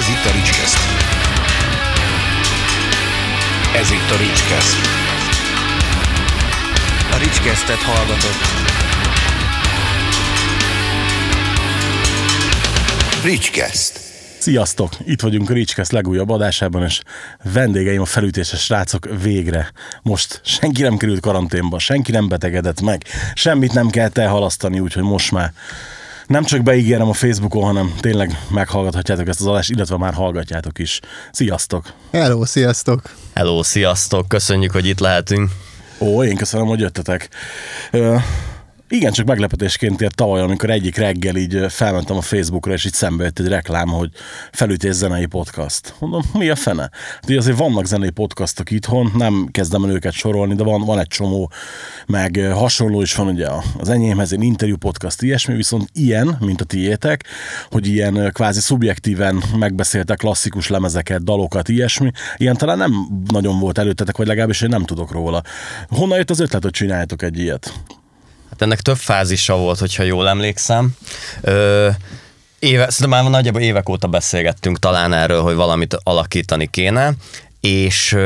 Ez itt a Ricskeszt. Ez itt a Ricskeszt. A Ricskesztet hallgatott. Ricskeszt. Sziasztok! Itt vagyunk a Ricskesz legújabb adásában, és vendégeim a felütéses srácok végre. Most senki nem került karanténba, senki nem betegedett meg, semmit nem kell elhalasztani, úgyhogy most már nem csak beígérem a Facebookon, hanem tényleg meghallgathatjátok ezt az adást, illetve már hallgatjátok is. Sziasztok! Hello, sziasztok! Hello, sziasztok! Köszönjük, hogy itt lehetünk. Ó, én köszönöm, hogy jöttetek. Igen, csak meglepetésként ért tavaly, amikor egyik reggel így felmentem a Facebookra, és így szembe jött egy reklám, hogy felütés zenei podcast. Mondom, mi a fene? De azért vannak zenei podcastok itthon, nem kezdem el őket sorolni, de van, van egy csomó, meg hasonló is van ugye az enyémhez, egy interjú podcast, ilyesmi, viszont ilyen, mint a tiétek, hogy ilyen kvázi szubjektíven megbeszéltek klasszikus lemezeket, dalokat, ilyesmi, ilyen talán nem nagyon volt előttetek, vagy legalábbis én nem tudok róla. Honnan jött az ötlet, hogy csináljátok egy ilyet? Hát ennek több fázisa volt, hogyha jól emlékszem. Ö, éve, szerintem már nagyjából évek óta beszélgettünk talán erről, hogy valamit alakítani kéne, és,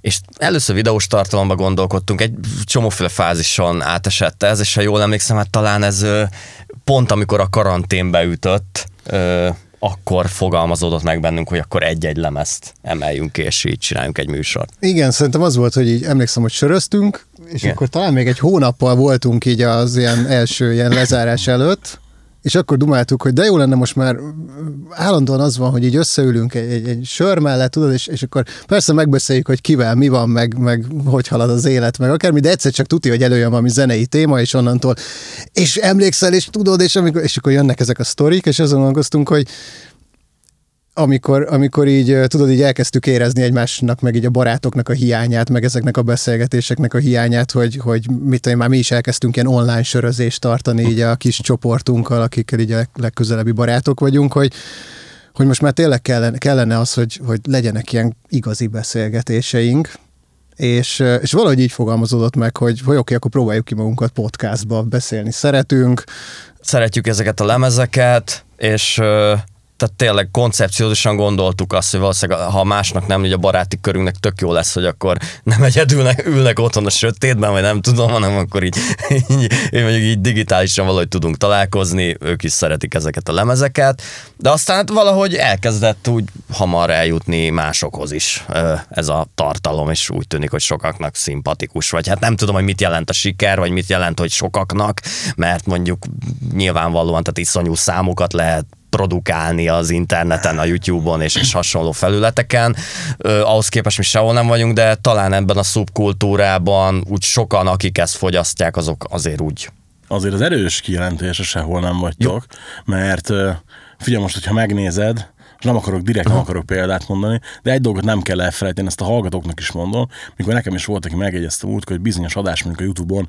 és először videós tartalomba gondolkodtunk, egy csomóféle fázison átesett ez, és ha jól emlékszem, hát talán ez pont amikor a karanténbe ütött, akkor fogalmazódott meg bennünk, hogy akkor egy-egy lemezt emeljünk és így csináljunk egy műsort. Igen, szerintem az volt, hogy így emlékszem, hogy söröztünk, és Igen. akkor talán még egy hónappal voltunk így az ilyen első ilyen lezárás előtt, és akkor dumáltuk, hogy de jó lenne most már állandóan az van, hogy így összeülünk egy, egy, egy sör mellett, tudod, és, és akkor persze megbeszéljük, hogy kivel mi van, meg, meg hogy halad az élet, meg akármi, de egyszer csak tuti, hogy előjön valami zenei téma, és onnantól, és emlékszel, és tudod, és, amikor, és akkor jönnek ezek a sztorik, és azon gondolkoztunk, hogy amikor, amikor így, tudod, így elkezdtük érezni egymásnak, meg így a barátoknak a hiányát, meg ezeknek a beszélgetéseknek a hiányát, hogy, hogy mit tudom, már mi is elkezdtünk ilyen online sörözést tartani így a kis csoportunkkal, akikkel így a legközelebbi barátok vagyunk, hogy, hogy most már tényleg kellene, kellene az, hogy, hogy legyenek ilyen igazi beszélgetéseink, és, és valahogy így fogalmazódott meg, hogy, hogy oké, okay, akkor próbáljuk ki magunkat podcastba, beszélni szeretünk. Szeretjük ezeket a lemezeket, és tehát tényleg koncepciózusan gondoltuk azt, hogy valószínűleg ha másnak nem, hogy a baráti körünknek tök jó lesz, hogy akkor nem egyedül ülnek otthon a sötétben, vagy nem tudom, hanem akkor így, így, így mondjuk így digitálisan valahogy tudunk találkozni, ők is szeretik ezeket a lemezeket, de aztán hát valahogy elkezdett úgy hamar eljutni másokhoz is ez a tartalom, és úgy tűnik, hogy sokaknak szimpatikus, vagy. Hát nem tudom, hogy mit jelent a siker, vagy mit jelent, hogy sokaknak, mert mondjuk nyilvánvalóan, tehát iszonyú számokat lehet produkálni az interneten, a YouTube-on és, és hasonló felületeken. Ö, ahhoz képest mi sehol nem vagyunk, de talán ebben a szubkultúrában úgy sokan, akik ezt fogyasztják, azok azért úgy azért az erős kijelentés, sehol nem vagytok, Jó. mert figyelj most, hogyha megnézed, és nem akarok direkt, nem akarok példát mondani, de egy dolgot nem kell elfelejteni, ezt a hallgatóknak is mondom, mikor nekem is volt, aki megjegyezte út, hogy bizonyos adás mondjuk a Youtube-on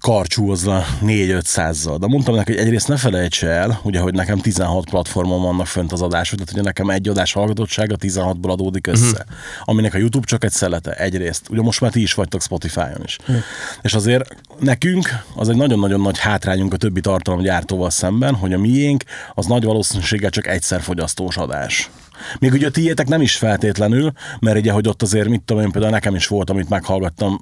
karcsúzva 4-500-zal. De mondtam neki, hogy egyrészt ne felejts el, ugye, hogy nekem 16 platformon vannak fönt az adások, tehát ugye nekem egy adás hallgatottsága 16-ból adódik össze. Uh-huh. Aminek a YouTube csak egy szelete, egyrészt. Ugye most már ti is vagytok Spotify-on is. Uh-huh. És azért nekünk az egy nagyon-nagyon nagy hátrányunk a többi tartalomgyártóval szemben, hogy a miénk az nagy valószínűséggel csak egyszer fogyasztós adás. Még ugye a tiétek nem is feltétlenül, mert ugye, hogy ott azért, mit tudom én, például nekem is volt, amit meghallgattam,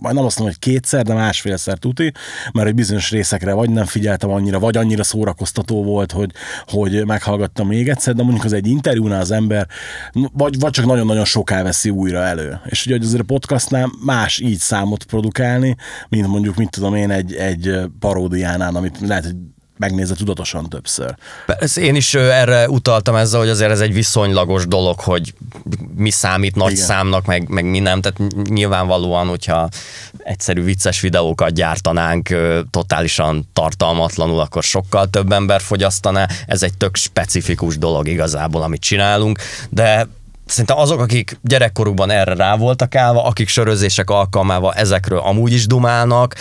majd nem azt mondom, hogy kétszer, de másfélszer tuti, mert egy bizonyos részekre vagy nem figyeltem annyira, vagy annyira szórakoztató volt, hogy, hogy meghallgattam még egyszer, de mondjuk az egy interjúnál az ember, vagy, vagy csak nagyon-nagyon soká veszi újra elő. És ugye azért a podcastnál más így számot produkálni, mint mondjuk, mit tudom én, egy, egy paródiánál, amit lehet, hogy megnézze tudatosan többször. Persze, én is erre utaltam ezzel, hogy azért ez egy viszonylagos dolog, hogy mi számít nagy Igen. számnak, meg, meg mi nem. Tehát nyilvánvalóan, hogyha egyszerű vicces videókat gyártanánk totálisan tartalmatlanul, akkor sokkal több ember fogyasztaná. Ez egy tök specifikus dolog igazából, amit csinálunk, de szerintem azok, akik gyerekkorukban erre rá voltak állva, akik sörözések alkalmával ezekről amúgy is dumálnak,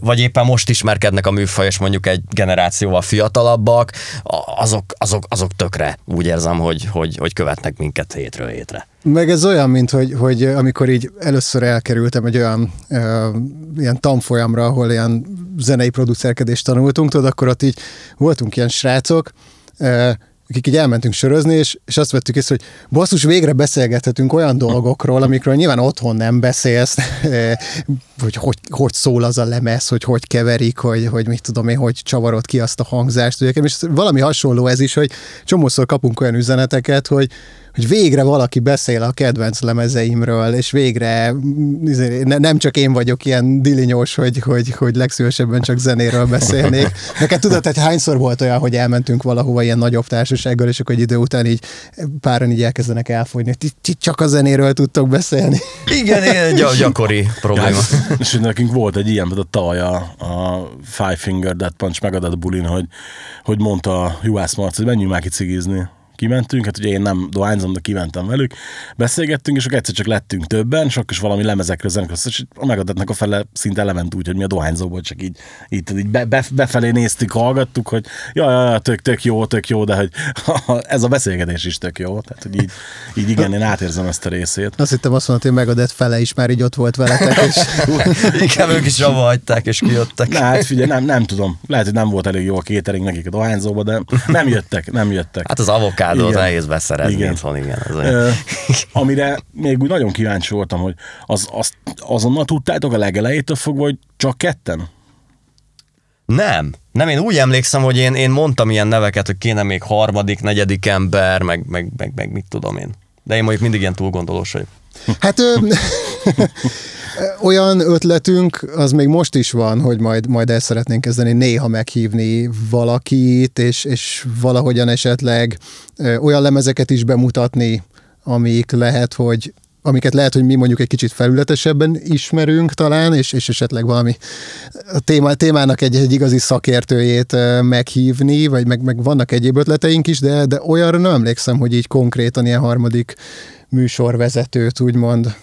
vagy éppen most ismerkednek a műfaj, és mondjuk egy generációval fiatalabbak, azok, azok, azok tökre úgy érzem, hogy, hogy, hogy követnek minket hétről hétre. Meg ez olyan, mint hogy, hogy amikor így először elkerültem egy olyan ö, ilyen tanfolyamra, ahol ilyen zenei producerkedést tanultunk, tudod, akkor ott így voltunk ilyen srácok, ö, akik így elmentünk sörözni, és, és azt vettük észre, hogy basszus, végre beszélgethetünk olyan dolgokról, amikről nyilván otthon nem beszélsz, eh, hogy, hogy hogy szól az a lemez, hogy hogy keverik, hogy, hogy mit tudom én, hogy csavarod ki azt a hangzást. Ugye, és valami hasonló ez is, hogy csomószor kapunk olyan üzeneteket, hogy, hogy végre valaki beszél a kedvenc lemezeimről, és végre izé, ne, nem csak én vagyok ilyen dilinyós, hogy, hogy, hogy legszívesebben csak zenéről beszélnék. Neked tudod, hogy hányszor volt olyan, hogy elmentünk valahova ilyen nagyobb társasággal, és akkor egy idő után így páran így elkezdenek elfogyni. Ti, ti csak a zenéről tudtok beszélni. Igen, igen gy- gyakori probléma. És nekünk volt egy ilyen, a tavaly a, a Five Finger Death Punch megadott bulin, hogy, hogy mondta a Juhász Marc, hogy menjünk már ki cigizni kimentünk, hát ugye én nem dohányzom, de kimentem velük, beszélgettünk, és akkor egyszer csak lettünk többen, akkor is valami lemezekről zenekről, és a megadatnak a fele szinte lement úgy, hogy mi a dohányzóból csak így, így, így be, be, befelé néztük, hallgattuk, hogy ja, ja, ja, tök, tök jó, tök jó, de hogy ez a beszélgetés is tök jó, tehát hogy így, így igen, én átérzem ezt a részét. Azt hittem azt mondta, hogy megadett fele is már így ott volt veletek, és Igen, ők is abba hagyták, és kijöttek. Na, hát figyelj, nem, nem tudom. Lehet, hogy nem volt elég jó a kétering nekik a dohányzóba, de nem jöttek, nem jöttek. Hát az avokádót Igen. nehéz beszerezni Igen. itthon, igen. Ez. Ö, amire még úgy nagyon kíváncsi voltam, hogy az, az, azonnal tudtátok a legelejétől fogva, hogy csak ketten? Nem. Nem, én úgy emlékszem, hogy én, én mondtam ilyen neveket, hogy kéne még harmadik, negyedik ember, meg, meg, meg, meg mit tudom én. De én mondjuk mindig ilyen túlgondolós vagyok. Hát ö, olyan ötletünk, az még most is van, hogy majd, majd el szeretnénk kezdeni néha meghívni valakit, és, és valahogyan esetleg olyan lemezeket is bemutatni, amik lehet, hogy amiket lehet, hogy mi mondjuk egy kicsit felületesebben ismerünk talán, és, és esetleg valami a téma, témának egy, egy igazi szakértőjét meghívni, vagy meg, meg vannak egyéb ötleteink is, de, de olyanra nem emlékszem, hogy így konkrétan ilyen harmadik műsorvezetőt úgymond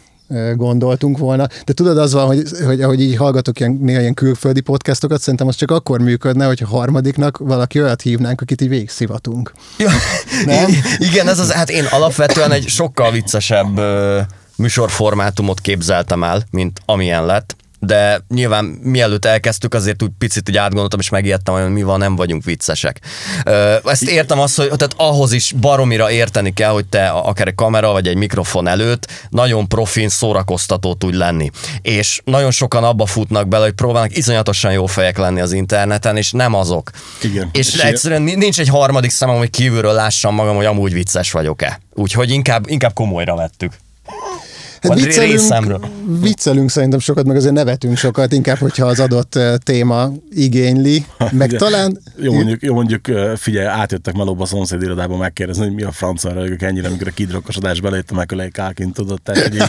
gondoltunk volna. De tudod, az van, hogy, hogy ahogy így hallgatok ilyen, néha ilyen külföldi podcastokat, szerintem az csak akkor működne, hogy a harmadiknak valaki olyat hívnánk, akit így végigszivatunk. Ja, Nem? Igen, ez az, hát én alapvetően egy sokkal viccesebb műsorformátumot képzeltem el, mint amilyen lett de nyilván mielőtt elkezdtük, azért úgy picit így átgondoltam, és megijedtem, hogy mi van, nem vagyunk viccesek. Ezt értem azt, hogy tehát ahhoz is baromira érteni kell, hogy te akár egy kamera vagy egy mikrofon előtt nagyon profin szórakoztató tudj lenni. És nagyon sokan abba futnak bele, hogy próbálnak iszonyatosan jó fejek lenni az interneten, és nem azok. Igen. És, És egyszerűen nincs egy harmadik szemem, hogy kívülről lássam magam, hogy amúgy vicces vagyok-e. Úgyhogy inkább, inkább komolyra vettük. Vagy viccelünk, részemről. viccelünk szerintem sokat, meg azért nevetünk sokat, inkább, hogyha az adott téma igényli, meg Igen. talán... Jó mondjuk, jó mondjuk figyelj, átjöttek melóba a szomszéd irodába megkérdezni, hogy mi a francra rögök ennyire, amikor a kidrokkosodás belőtt a megölei kálként tudod, tehát hogy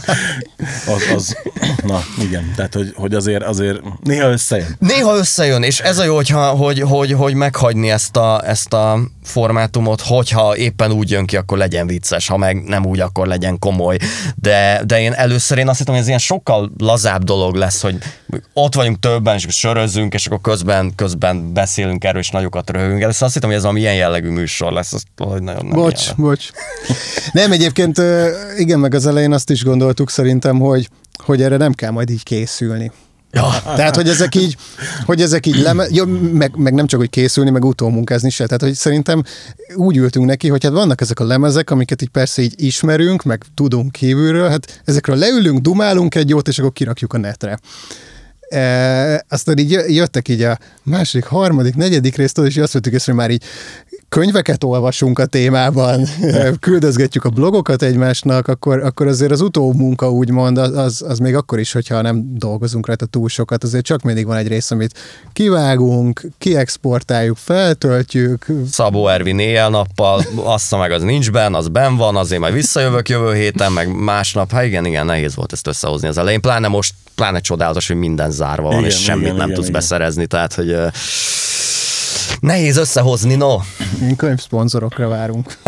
az, az, na igen, tehát hogy, hogy azért, azért néha összejön. Néha összejön, és ez a jó, hogyha, hogy, hogy, hogy meghagyni ezt a, ezt a formátumot, hogyha éppen úgy jön ki, akkor legyen vicces, ha meg nem úgy, akkor legyen komoly. De, de én először én azt hittem, hogy ez ilyen sokkal lazább dolog lesz, hogy ott vagyunk többen, és sörözünk, és akkor közben, közben beszélünk erről, és nagyokat röhögünk. Először azt hittem, hogy ez valami ilyen jellegű műsor lesz, azt valahogy nagyon nem Bocs, ilyen. bocs. Nem, egyébként igen, meg az elején azt is gondoltuk szerintem, hogy, hogy erre nem kell majd így készülni. Ja. Tehát, hogy ezek így, hogy ezek így leme, jó, meg, meg, nem csak, hogy készülni, meg utómunkázni se. Tehát, hogy szerintem úgy ültünk neki, hogy hát vannak ezek a lemezek, amiket így persze így ismerünk, meg tudunk kívülről, hát ezekről leülünk, dumálunk egy jót, és akkor kirakjuk a netre. E, aztán így jö- jöttek így a második, harmadik, negyedik részt, és azt vettük észre, hogy már így könyveket olvasunk a témában, küldözgetjük a blogokat egymásnak, akkor, akkor azért az utómunka úgymond, az, az, az még akkor is, hogyha nem dolgozunk rajta túl sokat, azért csak mindig van egy rész, amit kivágunk, kiexportáljuk, feltöltjük, Szabó Ervin éjjel-nappal, assza meg az nincs benn, az ben van, azért majd visszajövök jövő héten, meg másnap. Hát igen, igen, nehéz volt ezt összehozni az elején. Pláne most, pláne csodálatos, hogy minden zárva van, Igen, és semmit igen, nem igen, tudsz igen. beszerezni, tehát, hogy nehéz összehozni, no. én könyvszponzorokra várunk.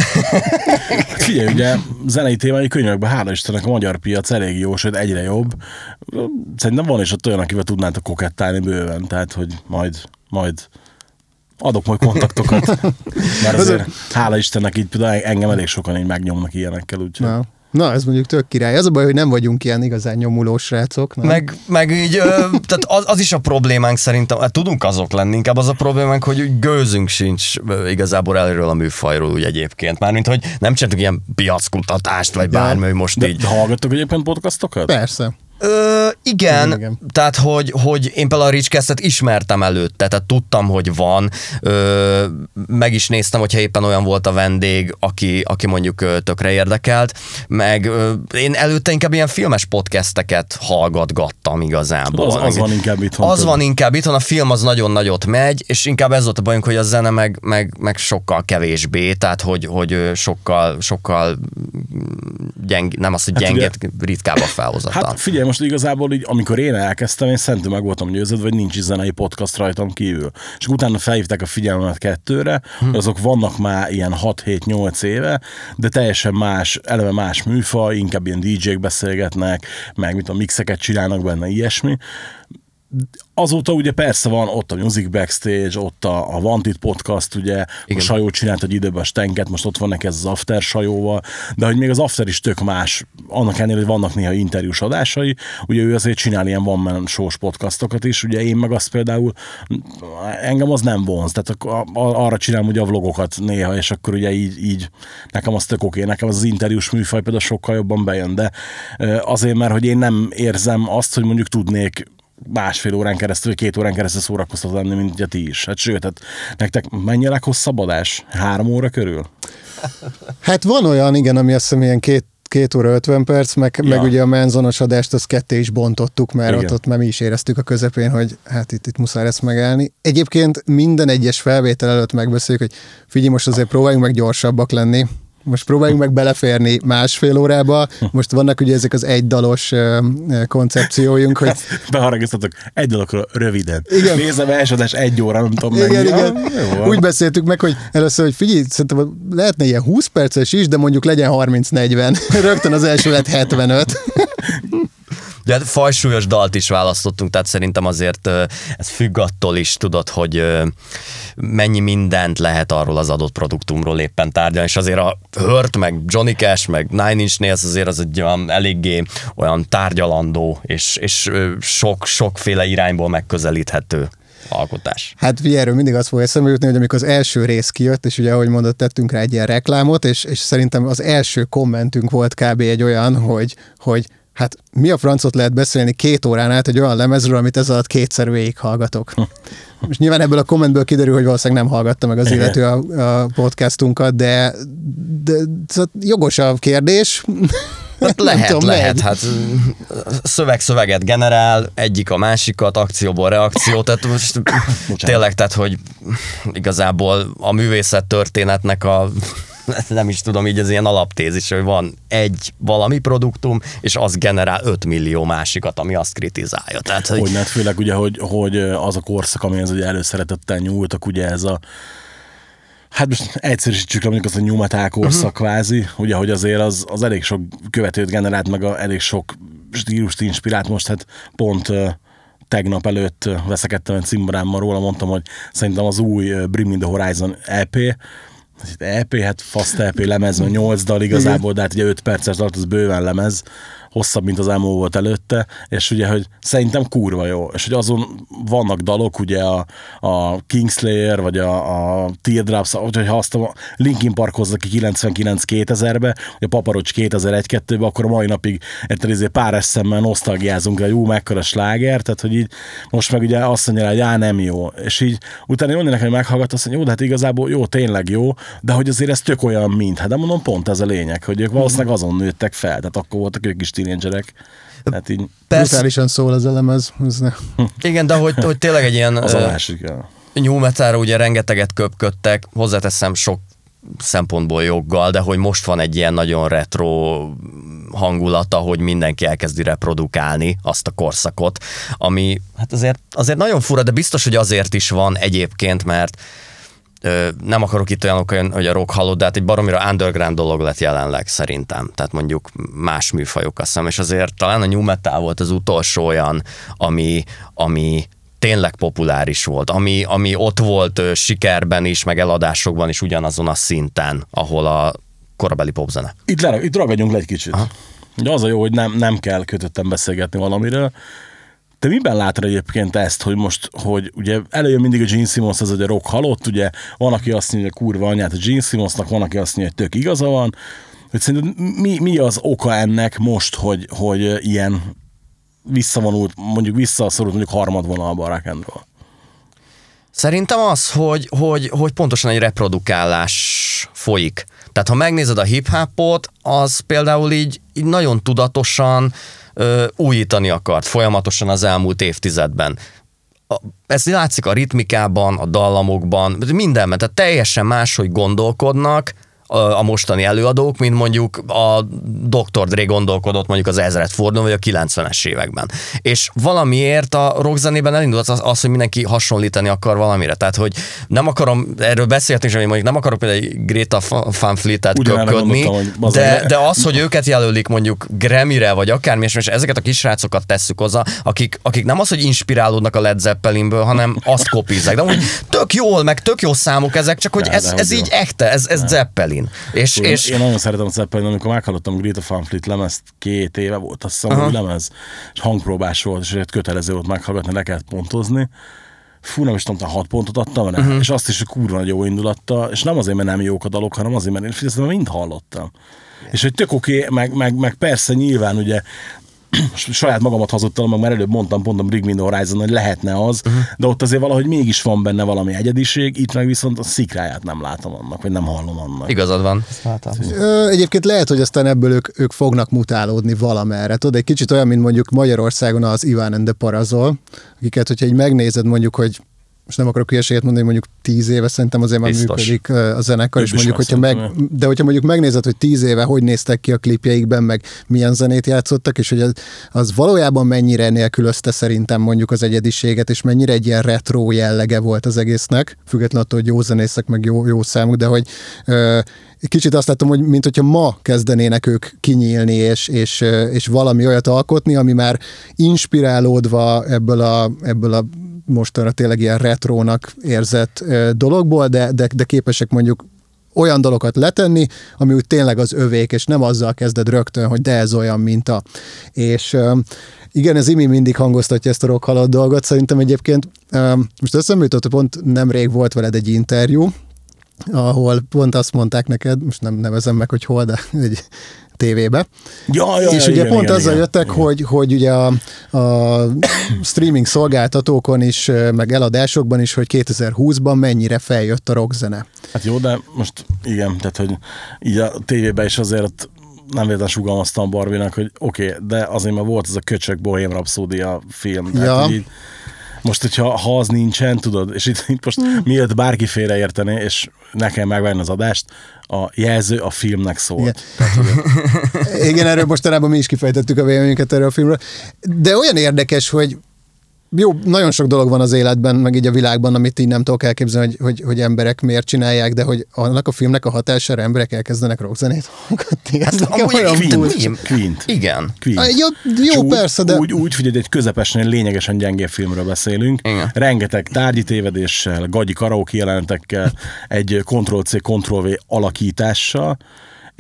Figyelj, ugye zenei témai könyvekben, hála Istennek a magyar piac elég jó, sőt egyre jobb. Szerintem van is ott olyan, akivel tudnátok kokettálni bőven, tehát hogy majd, majd adok majd kontaktokat. Mert azért hála Istennek így például engem elég sokan így megnyomnak ilyenekkel, úgyhogy. Na. Na, ez mondjuk tök király. Az a baj, hogy nem vagyunk ilyen igazán nyomulós srácok. Nem? Meg, meg így, ö, tehát az, az, is a problémánk szerintem, hát tudunk azok lenni, inkább az a problémánk, hogy úgy gőzünk sincs ö, igazából előről a műfajról úgy egyébként. Mármint, hogy nem csináltuk ilyen piackutatást, vagy bármi, hogy most De így. hallgattok egyébként podcastokat? Persze. Ö, igen, Igen, igen. tehát hogy, hogy én például a Richcast-et ismertem előtte, tehát tudtam, hogy van, ö, meg is néztem, hogyha éppen olyan volt a vendég, aki, aki mondjuk ö, tökre érdekelt, meg ö, én előtte inkább ilyen filmes podcasteket hallgatgattam igazából. Az- az van inkább itthon Az van inkább itthon, a film az nagyon nagyot megy, és inkább ez volt a bajunk, hogy a zene meg, meg, meg sokkal kevésbé, tehát hogy, hogy sokkal, sokkal gyeng, nem az, hogy Hát gyengét, ritkább a felhozatal. Hát figyelj, most igazából így, amikor én elkezdtem, én szentől meg voltam győződve, hogy nincs zenei podcast rajtam kívül. És utána felhívták a figyelmemet kettőre, hm. azok vannak már ilyen 6-7-8 éve, de teljesen más, eleve más műfaj, inkább ilyen DJ-k beszélgetnek, meg mit a mixeket csinálnak benne, ilyesmi. Azóta ugye persze van ott a Music Backstage, ott a, a Wanted Podcast, ugye Igen. a. Sajó csinált egy időben a Stenket, most ott van neki ez az After Sajóval, de hogy még az After is tök más, annak ellenére, hogy vannak néha interjús adásai, ugye ő azért csinál ilyen van man shows podcastokat is, ugye én meg azt például, engem az nem vonz, tehát a- arra csinálom ugye a vlogokat néha, és akkor ugye így, így nekem az tök oké, nekem az, az interjús műfaj például sokkal jobban bejön, de azért, mert hogy én nem érzem azt, hogy mondjuk tudnék másfél órán keresztül, két órán keresztül szórakoztató lenni, mint ugye ti is. Hát sőt, hát nektek mennyi a leghosszabb adás? Három óra körül? Hát van olyan, igen, ami azt hiszem ilyen két, két óra 50 perc, meg, Ja. ja. meg ugye a menzonos adást azt ketté is bontottuk, mert Igen. ott, ott már mi is éreztük a közepén, hogy hát itt, itt muszáj lesz megállni. Egyébként minden egyes felvétel előtt megbeszéljük, hogy figyelj, most azért próbáljunk meg gyorsabbak lenni, most próbáljunk meg beleférni másfél órába. Most vannak ugye ezek az egydalos koncepcióink, hogy Beharagiztatok egy dologról röviden. Igen. Nézem első adás egy óra, nem tudom Igen, mennyi. igen. Ja. Úgy beszéltük meg, hogy először, hogy figyelj, szerintem lehetne ilyen 20 perces is, de mondjuk legyen 30-40. Rögtön az első lett 75. De hát fajsúlyos dalt is választottunk, tehát szerintem azért ez függ attól is, tudod, hogy mennyi mindent lehet arról az adott produktumról éppen tárgyalni, és azért a Hurt, meg Johnny Cash, meg Nine Inch Nails azért az egy olyan eléggé olyan tárgyalandó, és, és sok, sokféle irányból megközelíthető alkotás. Hát erről mindig azt fog eszembe jutni, hogy amikor az első rész kijött, és ugye ahogy mondott, tettünk rá egy ilyen reklámot, és, és szerintem az első kommentünk volt kb. egy olyan, hogy, hogy hát mi a francot lehet beszélni két órán át egy olyan lemezről, amit ez alatt kétszer végighallgatok. És nyilván ebből a kommentből kiderül, hogy valószínűleg nem hallgatta meg az illető a, a podcastunkat, de, de, de jogos a kérdés. Hát lehet, tudom, lehet. megy. Hát szöveg szöveget generál, egyik a másikat, akcióból reakció, tehát most tényleg, tehát, hogy igazából a művészet történetnek a nem is tudom, így az ilyen alaptézis, hogy van egy valami produktum, és az generál 5 millió másikat, ami azt kritizálja. Tehát, hogy, Hogy hát főleg ugye, hogy, hogy az a korszak, amihez ugye előszeretettel nyúltak, ugye ez a Hát most egyszerűsítsük le mondjuk az a new metal korszak uh-huh. kvázi, ugye, hogy azért az, az elég sok követőt generált, meg a, elég sok stílust inspirált. Most hát pont uh, tegnap előtt veszekedtem egy cimborámmal róla, mondtam, hogy szerintem az új Bring Me The Horizon EP, Ez EP, hát fast EP lemez, mert 8 dal igazából, de hát ugye 5 perces dal, az bőven lemez, hosszabb, mint az emo volt előtte, és ugye, hogy szerintem kurva jó, és hogy azon vannak dalok, ugye a, a Kingslayer, vagy a, a Teardrops, hogy ha azt a Linkin Park hozza ki 99-2000-be, vagy a Paparocs 2001-2-be, akkor a mai napig ettől ezért pár eszemmel nosztalgiázunk, hogy ú, mekkora sláger, tehát hogy így most meg ugye azt mondja, hogy á, nem jó, és így utána jönni nekem, hogy meghallgat, azt mondja, jó, de hát igazából jó, tényleg jó, de hogy azért ez tök olyan, mint, hát de mondom, pont ez a lényeg, hogy ők valószínűleg azon nőttek fel, tehát akkor voltak ők is tínédzserek. Tehát így persze, Brutálisan szól az elemez. Igen, de hogy, hogy tényleg egy ilyen az a másik. ja. new metalra ugye rengeteget köpködtek, hozzáteszem sok szempontból joggal, de hogy most van egy ilyen nagyon retro hangulata, hogy mindenki elkezdi reprodukálni azt a korszakot, ami hát azért, azért nagyon fura, de biztos, hogy azért is van egyébként, mert nem akarok itt olyanok, olyan, hogy a rock hallod, de hát egy baromira underground dolog lett jelenleg szerintem. Tehát mondjuk más műfajok azt hiszem, és azért talán a new metal volt az utolsó olyan, ami, ami tényleg populáris volt, ami, ami ott volt sikerben is, meg eladásokban is ugyanazon a szinten, ahol a korabeli popzene. Itt, le, itt ragadjunk le egy kicsit. Aha. Ugye az a jó, hogy nem, nem kell kötöttem beszélgetni valamiről. Te miben látod egyébként ezt, hogy most, hogy ugye előjön mindig a Gene Simmons, az, a rock halott, ugye van, aki azt mondja, hogy kurva anyát a Gene Simmonsnak, van, aki azt mondja, hogy tök igaza van, hogy szerinted mi, mi az oka ennek most, hogy, hogy ilyen visszavonult, mondjuk visszaszorult mondjuk harmadvonalba a rock and roll? Szerintem az, hogy, hogy, hogy pontosan egy reprodukálás folyik. Tehát ha megnézed a hip-hopot, az például így, így nagyon tudatosan ö, újítani akart folyamatosan az elmúlt évtizedben. A, ez látszik a ritmikában, a dallamokban, mindenben, tehát teljesen máshogy gondolkodnak, a mostani előadók, mint mondjuk a Dr. Dre gondolkodott mondjuk az ezret fordulón, vagy a 90-es években. És valamiért a rockzenében elindult az, az, hogy mindenki hasonlítani akar valamire. Tehát, hogy nem akarom, erről beszéltünk, hogy mondjuk nem akarok például egy Greta Van Fleet-et köpködni, de, de az, hogy őket jelölik mondjuk Grammy-re, vagy akármi, és ezeket a kisrácokat tesszük hozzá, akik, akik nem az, hogy inspirálódnak a Led Zeppelinből, hanem azt kopizzák. De úgy tök jól, meg tök jó számok ezek, csak hogy ez, ez így ekte, ez, ez Zeppelin. Zeppelin. És, én, és... én nagyon szeretem a Zeppelin, amikor meghallottam Greta Van Fleet lemezt két éve volt, azt hiszem, hogy lemez, és hangpróbás volt, és kötelező volt meghallgatni, le kellett pontozni. Fú, nem is tudom, hat pontot adtam rá, uh-huh. és azt is, kurva nagy jó indulattal, és nem azért, mert nem jók a dalok, hanem azért, mert én figyeltem, mind hallottam. És hogy tök oké, okay, meg, meg, meg, persze nyilván ugye saját magamat hazudtam, meg már előbb mondtam pont a Bring Me Horizon, hogy lehetne az, uh-huh. de ott azért valahogy mégis van benne valami egyediség, itt meg viszont a szikráját nem látom annak, vagy nem hallom annak. Igazad van. Ö, egyébként lehet, hogy aztán ebből ők, ők fognak mutálódni valamerre. Tudod, egy kicsit olyan, mint mondjuk Magyarországon az Iván and the Parazol, akiket, hogyha így megnézed mondjuk, hogy most nem akarok hülyeséget mondani, mondjuk tíz éve szerintem azért már Biztos. működik a zenekar, és mondjuk, hogyha meg, de hogyha mondjuk megnézed, hogy tíz éve hogy néztek ki a klipjeikben, meg milyen zenét játszottak, és hogy az, az valójában mennyire nélkülözte szerintem mondjuk az egyediséget, és mennyire egy ilyen retro jellege volt az egésznek, függetlenül attól, hogy jó zenészek, meg jó, jó számuk, de hogy ö, kicsit azt látom, hogy mint hogyha ma kezdenének ők kinyílni, és, és, és valami olyat alkotni, ami már inspirálódva ebből a, ebből a mostanra tényleg ilyen retrónak érzett dologból, de, de, de képesek mondjuk olyan dolgokat letenni, ami úgy tényleg az övék, és nem azzal kezded rögtön, hogy de ez olyan, mint a... És igen, ez Imi mindig hangoztatja ezt a rock dolgot, szerintem egyébként most eszembe jutott, pont nemrég volt veled egy interjú, ahol pont azt mondták neked, most nem nevezem meg, hogy hol, de egy tévébe. Ja, ja, és ja, ugye igen, pont igen, azzal igen, jöttek, igen. hogy, hogy ugye a, a streaming szolgáltatókon is, meg eladásokban is, hogy 2020-ban mennyire feljött a rockzene. Hát jó, de most igen, tehát hogy így a tévében is azért nem véletlenül sugalmaztam Barbinak, hogy oké, okay, de azért már volt ez a köcsök Bohém Rhapsody film. Ja. hogy így, most, hogyha ha az nincsen, tudod, és itt, itt most Hmm. miért bárki félreértené, és nekem megvenni az adást, a jelző a filmnek szólt. Igen. Tehát, hogy Igen, erről mostanában mi is kifejtettük a véleményünket erről a filmről. De olyan érdekes, hogy jó, nagyon sok dolog van az életben, meg így a világban, amit így nem tudok elképzelni, hogy, hogy, hogy emberek miért csinálják, de hogy annak a filmnek a hatására emberek elkezdenek rockzenét hallgatni. Ez nekem amúgy olyan Queen-. Queen. Queen-t. Igen. Queen. Ah, Jó, jó úgy, persze, de... Úgy, úgy figyelj, egy közepesen lényegesen gyengébb filmről beszélünk. Igen. Rengeteg tárgyi tévedéssel, gagyi karaoke jelentekkel, egy Ctrl-C, Ctrl-V alakítással,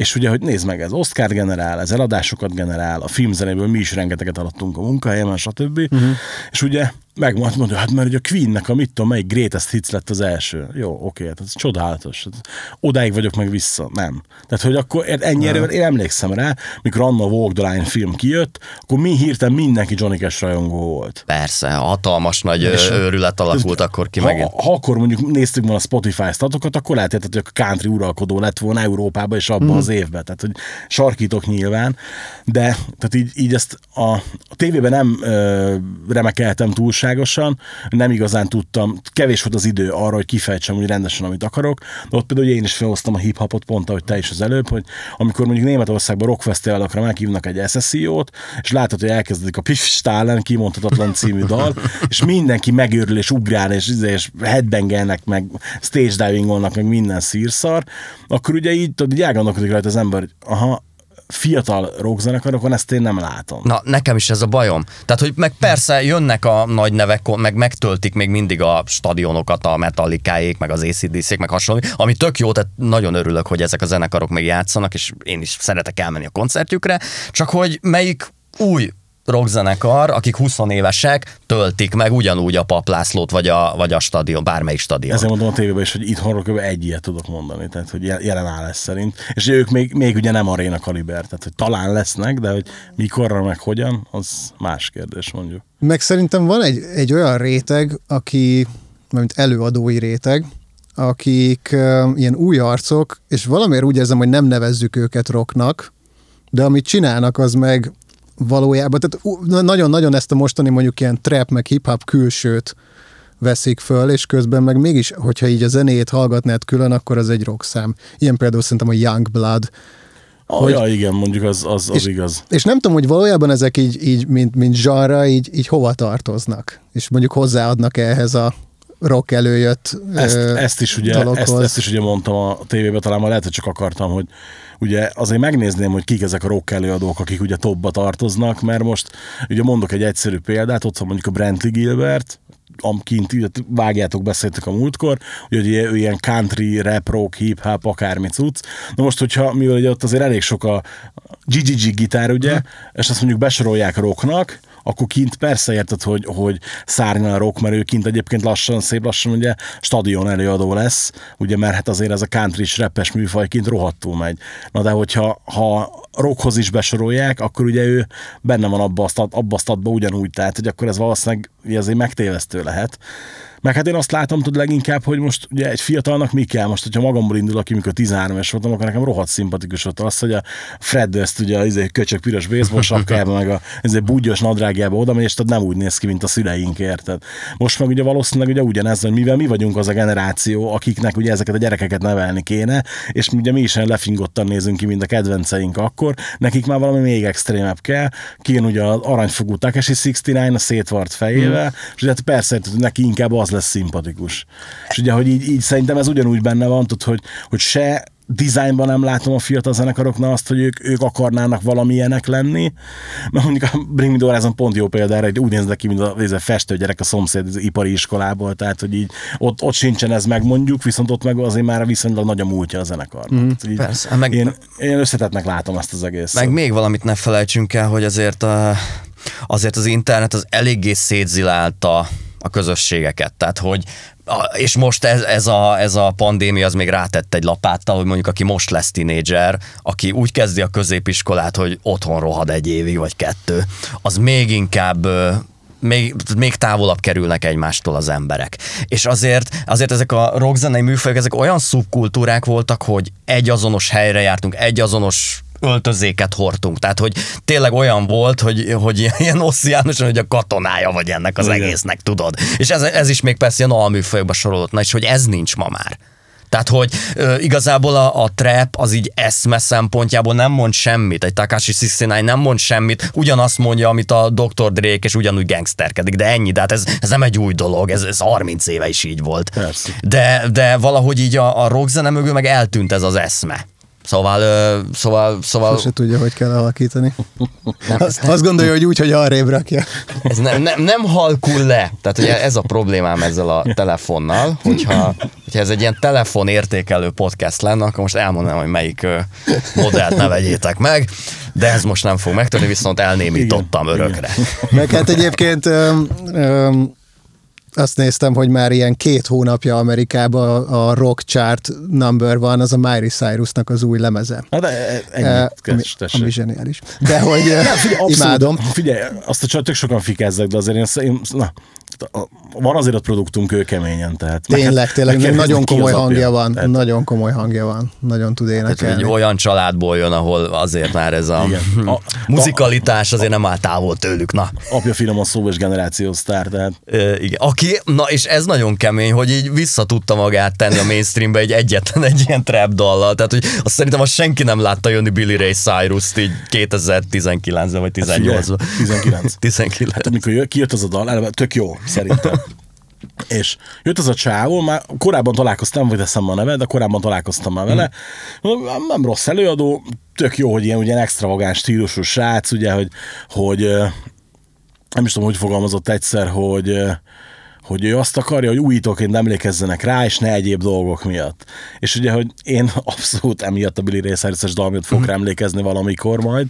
és ugye, hogy nézd meg, ez Oscar generál, ez eladásokat generál, a filmzenéből mi is rengeteget alattunk a munkahelyemen, stb. Uh-huh. És ugye megmond, mondja, hát mert ugye a Queennek a mit tudom, melyik greatest hits lett az első. Jó, oké, hát ez csodálatos. Hát Odáig vagyok meg vissza. Nem. Tehát, hogy akkor ennyi erővel én emlékszem rá, mikor anna Walk the Line film kijött, akkor mi hirtelen mindenki Johnny Cash rajongó volt. Persze, hatalmas nagy És- őrület alakult akkor ki ha, megint. ha akkor mondjuk néztük volna a Spotify statokat, akkor lehet, hogy a country uralkodó lett volna Európában és abban mm. az évben. Tehát, hogy sarkítok nyilván, de tehát így, így ezt a, a tévében nem ö, remekeltem túlságosan, nem igazán tudtam, kevés volt az idő arra, hogy kifejtsem úgy rendesen, amit akarok, de ott például én is felhoztam a hip-hopot, pont ahogy te is az előbb, hogy amikor mondjuk Németországban rockfesztiválokra meghívnak egy SSCO-t, és látod, hogy elkezdődik a Piff Stálen kimondhatatlan című dal, és mindenki megőrül, és ugrál, és, izé, és headbangelnek, meg stage divingolnak, meg minden szírszar, akkor ugye így, tudod, így elgondolkodik rajta az ember, hogy aha, fiatal rockzenekarokon ezt én nem látom. Na, nekem is ez a bajom. Tehát, hogy meg persze jönnek a nagy nevek, meg megtöltik még mindig a stadionokat, a metallikáék, meg az acdc meg hasonló, ami tök jó, tehát nagyon örülök, hogy ezek a zenekarok még játszanak, és én is szeretek elmenni a koncertjükre, csak hogy melyik új rockzenekar, akik 20 évesek, töltik meg ugyanúgy a paplászlót, vagy a, vagy a stadion, bármelyik stadion. Ezért mondom a tévében is, hogy itthonról kb. egy ilyet tudok mondani, tehát hogy jelen áll ez szerint. És ők még, még ugye nem aréna kaliber, tehát hogy talán lesznek, de hogy mikorra meg hogyan, az más kérdés mondjuk. Meg szerintem van egy, egy olyan réteg, aki, mint előadói réteg, akik uh, ilyen új arcok, és valamiért úgy érzem, hogy nem nevezzük őket rocknak, de amit csinálnak, az meg valójában, tehát nagyon-nagyon ezt a mostani mondjuk ilyen trap, meg hip-hop külsőt veszik föl, és közben meg mégis, hogyha így a zenét hallgatnád külön, akkor az egy szám. Ilyen például szerintem a Young Blood, Oh, hogy, ja, igen, mondjuk az, az, az és, igaz. És nem tudom, hogy valójában ezek így, így mint, mint zsarra, így, így hova tartoznak, és mondjuk hozzáadnak ehhez a rock előjött ezt, ezt, is ugye, ezt, ezt, is ugye mondtam a tévében, talán már lehet, hogy csak akartam, hogy ugye azért megnézném, hogy kik ezek a rock előadók, akik ugye topba tartoznak, mert most ugye mondok egy egyszerű példát, ott van mondjuk a Brentley Gilbert, amkint, vágjátok, beszéltek a múltkor, hogy ő ilyen country, rap, rock, hip-hop, akármi cucc. Na most, hogyha, mivel ugye ott azért elég sok a GGG gitár, ugye, hmm. és azt mondjuk besorolják rocknak, akkor kint persze érted, hogy, hogy szárnyal a rock, mert ő kint egyébként lassan, szép lassan ugye stadion előadó lesz, ugye, mert hát azért ez a country és rappes műfaj kint rohadtul megy. Na de hogyha ha rockhoz is besorolják, akkor ugye ő benne van abba a, stat, abba a statba ugyanúgy, tehát hogy akkor ez valószínűleg azért megtévesztő lehet. Meg hát én azt látom, tud leginkább, hogy most ugye egy fiatalnak mi kell, most, hogyha magamból indul, aki mikor 13 es voltam, akkor nekem rohadt szimpatikus volt az, hogy a Fred ezt ugye az izé köcsök piros baseball sapkába, meg a izé búgyos nadrágjába oda megy, és tehát nem úgy néz ki, mint a szüleink, érted? Most meg ugye valószínűleg ugye ugyanez, hogy mivel mi vagyunk az a generáció, akiknek ugye ezeket a gyerekeket nevelni kéne, és ugye mi is lefingottan nézünk ki, mint a kedvenceink akkor, nekik már valami még extrémebb kell, kijön ugye az aranyfogú Takeshi 69 a szétvart fejével, mm. és ugye hát persze, hogy neki inkább az az lesz szimpatikus. És ugye, hogy így, így szerintem ez ugyanúgy benne van, tud, hogy, hogy se dizájnban nem látom a fiatal zenekaroknál azt, hogy ők, ők akarnának valamilyenek lenni. Mert mondjuk a Bring Me the Horizon pont jó példára, hogy úgy néznek ki, mint a, a festőgyerek a szomszéd az ipari iskolából, tehát hogy így ott, ott sincsen ez meg mondjuk, viszont ott meg azért már viszonylag nagy a múltja a zenekar. Mm, így persze, meg, én, én összetetnek látom ezt az egész. Meg még valamit ne felejtsünk el, hogy azért, a, azért az internet az eléggé szétzilálta a közösségeket. Tehát, hogy és most ez, ez, a, ez a pandémia az még rátett egy lapáttal, hogy mondjuk aki most lesz tinédzser, aki úgy kezdi a középiskolát, hogy otthon rohad egy évig vagy kettő, az még inkább még, még távolabb kerülnek egymástól az emberek. És azért, azért ezek a rockzenei műfajok, ezek olyan szubkultúrák voltak, hogy egy azonos helyre jártunk, egy azonos öltözéket hordtunk. Tehát, hogy tényleg olyan volt, hogy, hogy ilyen ossziánosan, hogy a katonája vagy ennek az Igen. egésznek, tudod. És ez, ez is még persze ilyen alműfajokba sorolott, na és hogy ez nincs ma már. Tehát, hogy ö, igazából a, a trap az így eszme szempontjából nem mond semmit, egy Takashi 69 nem mond semmit, ugyanazt mondja, amit a Dr. Drake, és ugyanúgy gangsterkedik, de ennyi, de hát ez, ez nem egy új dolog, ez, ez 30 éve is így volt. Persze. De, de valahogy így a, a rockzene mögül meg eltűnt ez az eszme. Szóval, szóval, szóval... Sose tudja, hogy kell alakítani. Nem, azt, nem, azt gondolja, hogy úgy, hogy arrébb rakja. Ez nem, nem, nem halkul le. Tehát ugye ez a problémám ezzel a telefonnal, hogyha, hogyha ez egy ilyen telefon értékelő podcast lenne, akkor most elmondanám, hogy melyik modellt ne vegyétek meg, de ez most nem fog megtörni, viszont elnémítottam Igen. örökre. Meg hát egyébként öm, öm, azt néztem, hogy már ilyen két hónapja Amerikában a rock chart number van, az a Miley Cyrusnak az új lemeze. Na de e, ennyi, uh, ami, ami zseniális. De hogy nem, figyelj, abszolút, imádom. Figyelj, azt a tök sokan fikázzak, de azért én, én na, van azért a produktunk kőkeményen, tehát. Tényleg, tényleg, nagyon komoly hangja van, tehát... nagyon komoly hangja van, nagyon tud énekelni. Tehát, egy olyan családból jön, ahol azért már ez a, a muzikalitás azért nem áll távol tőlük, na. Apja finom a szó és generációs sztár, tehát. E, igen, aki, na és ez nagyon kemény, hogy így vissza tudta magát tenni a mainstreambe egy egyetlen egy ilyen trap dallal, tehát hogy azt szerintem azt senki nem látta jönni Billy Ray Cyrus-t így 2019-ben vagy 18-ban. 19. 19. Hát amikor kijött az a dal, tök jó, szerintem. és jött az a csávó, már korábban találkoztam, vagy eszembe a neve, de korábban találkoztam már vele. Nem, nem rossz előadó, tök jó, hogy ilyen, ugye extravagáns stílusú srác, ugye, hogy, hogy nem is tudom, hogy fogalmazott egyszer, hogy hogy ő azt akarja, hogy újítóként emlékezzenek rá, és ne egyéb dolgok miatt. És ugye, hogy én abszolút emiatt a Billy Ray Cyrus-es dal miatt fogok rá emlékezni valamikor majd,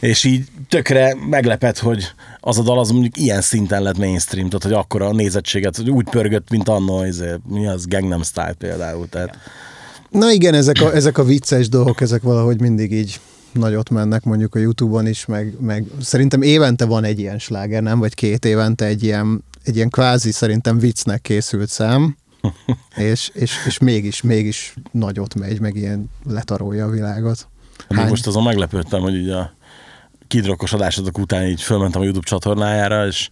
és így tökre meglepett, hogy az a dal az mondjuk ilyen szinten lett mainstream, tehát hogy akkor a nézettséget, hogy úgy pörgött, mint annó, izé, mi az Gangnam Style például, tehát Na igen, ezek a, ezek a vicces dolgok, ezek valahogy mindig így nagyot mennek mondjuk a Youtube-on is, meg, meg szerintem évente van egy ilyen sláger, nem? Vagy két évente egy ilyen, egy ilyen kvázi szerintem viccnek készült szám, és, és, és mégis, mégis nagyot megy, meg ilyen letarolja a világot. Hány? Hát most azon meglepődtem, hogy így a kidrokkos adásotok után így fölmentem a YouTube csatornájára, és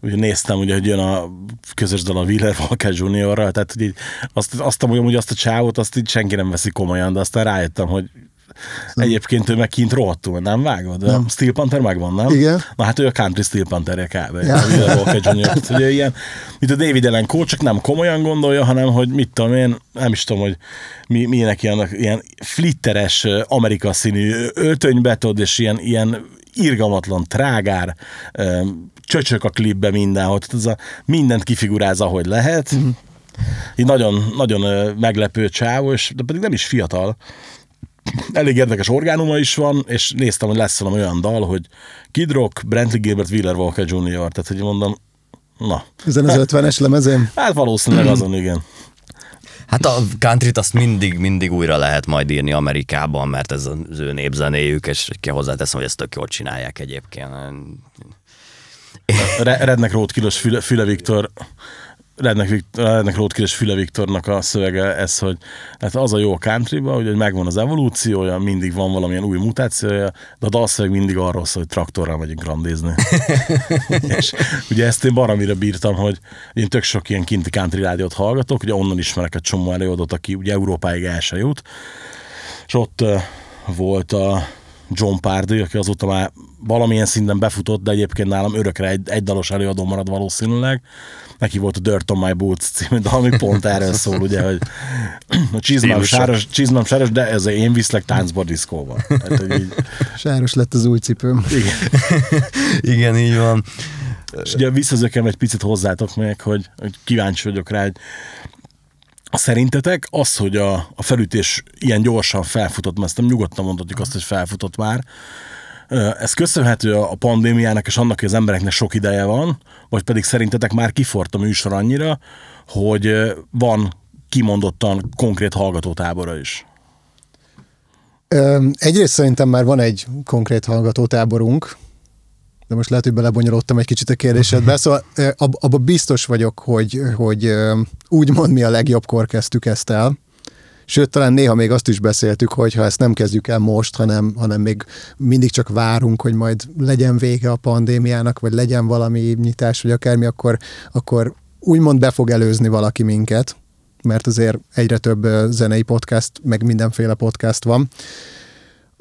ugye néztem, ugye, hogy jön a közös dal a Wheeler Walker Juniorral, tehát hogy így azt, azt, azt, hogy azt a csávot, azt így senki nem veszi komolyan, de aztán rájöttem, hogy Egyébként ő meg kint rohadtul, nem vágod? Nem. Steel Panther megvan, nem? Igen. Na hát ő a country Steel Panther-je kb. Ja. Hogy ő ilyen, mint a David Allen Coe, csak nem komolyan gondolja, hanem hogy mit tudom én, nem is tudom, hogy mi, milyenek ilyen, ilyen flitteres Amerika színű öltönybe, tudod, és ilyen, ilyen irgalmatlan, trágár, csöcsök a klipbe mindenhol, tehát ez a, mindent kifiguráz, ahogy lehet. Mm. Így nagyon, nagyon meglepő csávó, és de pedig nem is fiatal elég érdekes orgánuma is van, és néztem, hogy lesz valami olyan dal, hogy Kid Rock, Brantley Gilbert, Wheeler Walker Jr. Tehát, hogy mondom, na. Ezen az 50-es lemezén? Hát valószínűleg azon, igen. Hát a countryt azt mindig, mindig újra lehet majd írni Amerikában, mert ez az ő népzenéjük, és hozzáteszem, hogy ezt tök jól csinálják egyébként. Rednek Road Kilos Füle, Füle Viktor Rednek, Viktor, Rednek Roadkill és Füle Viktornak a szövege ez, hogy hát az a jó a country hogy megvan az evolúciója, mindig van valamilyen új mutációja, de a dalszöveg mindig arról szól, hogy traktorral megyünk randézni. és ugye ezt én baromira bírtam, hogy én tök sok ilyen kinti country rádiót hallgatok, ugye onnan ismerek egy csomó előadót, aki ugye Európáig el se jut, és ott volt a John Pardy, aki azóta már valamilyen szinten befutott, de egyébként nálam örökre egy, egy dalos előadó marad valószínűleg. Neki volt a Dirt on My Boots című, de ami pont erről szól, ugye, hogy a csizmám sáros, csizmám sáros, de ez én viszlek táncba diszkóba. Hát, így... Sáros lett az új cipőm. Igen. Igen, így van. És ugye visszazökem egy picit hozzátok meg, hogy, hogy kíváncsi vagyok rá, hogy Szerintetek az, hogy a, a felütés ilyen gyorsan felfutott, mert nem nyugodtan mondhatjuk azt, hogy felfutott már, ez köszönhető a pandémiának és annak, hogy az embereknek sok ideje van, vagy pedig szerintetek már kifort a műsor annyira, hogy van kimondottan konkrét hallgatótábora is? Egyrészt szerintem már van egy konkrét hallgatótáborunk, de most lehet, hogy belebonyolódtam egy kicsit a kérdésedbe. Szóval abban biztos vagyok, hogy, hogy úgymond mi a legjobbkor kezdtük ezt el. Sőt, talán néha még azt is beszéltük, hogy ha ezt nem kezdjük el most, hanem, hanem még mindig csak várunk, hogy majd legyen vége a pandémiának, vagy legyen valami nyitás, vagy akármi, akkor, akkor úgymond be fog előzni valaki minket, mert azért egyre több zenei podcast, meg mindenféle podcast van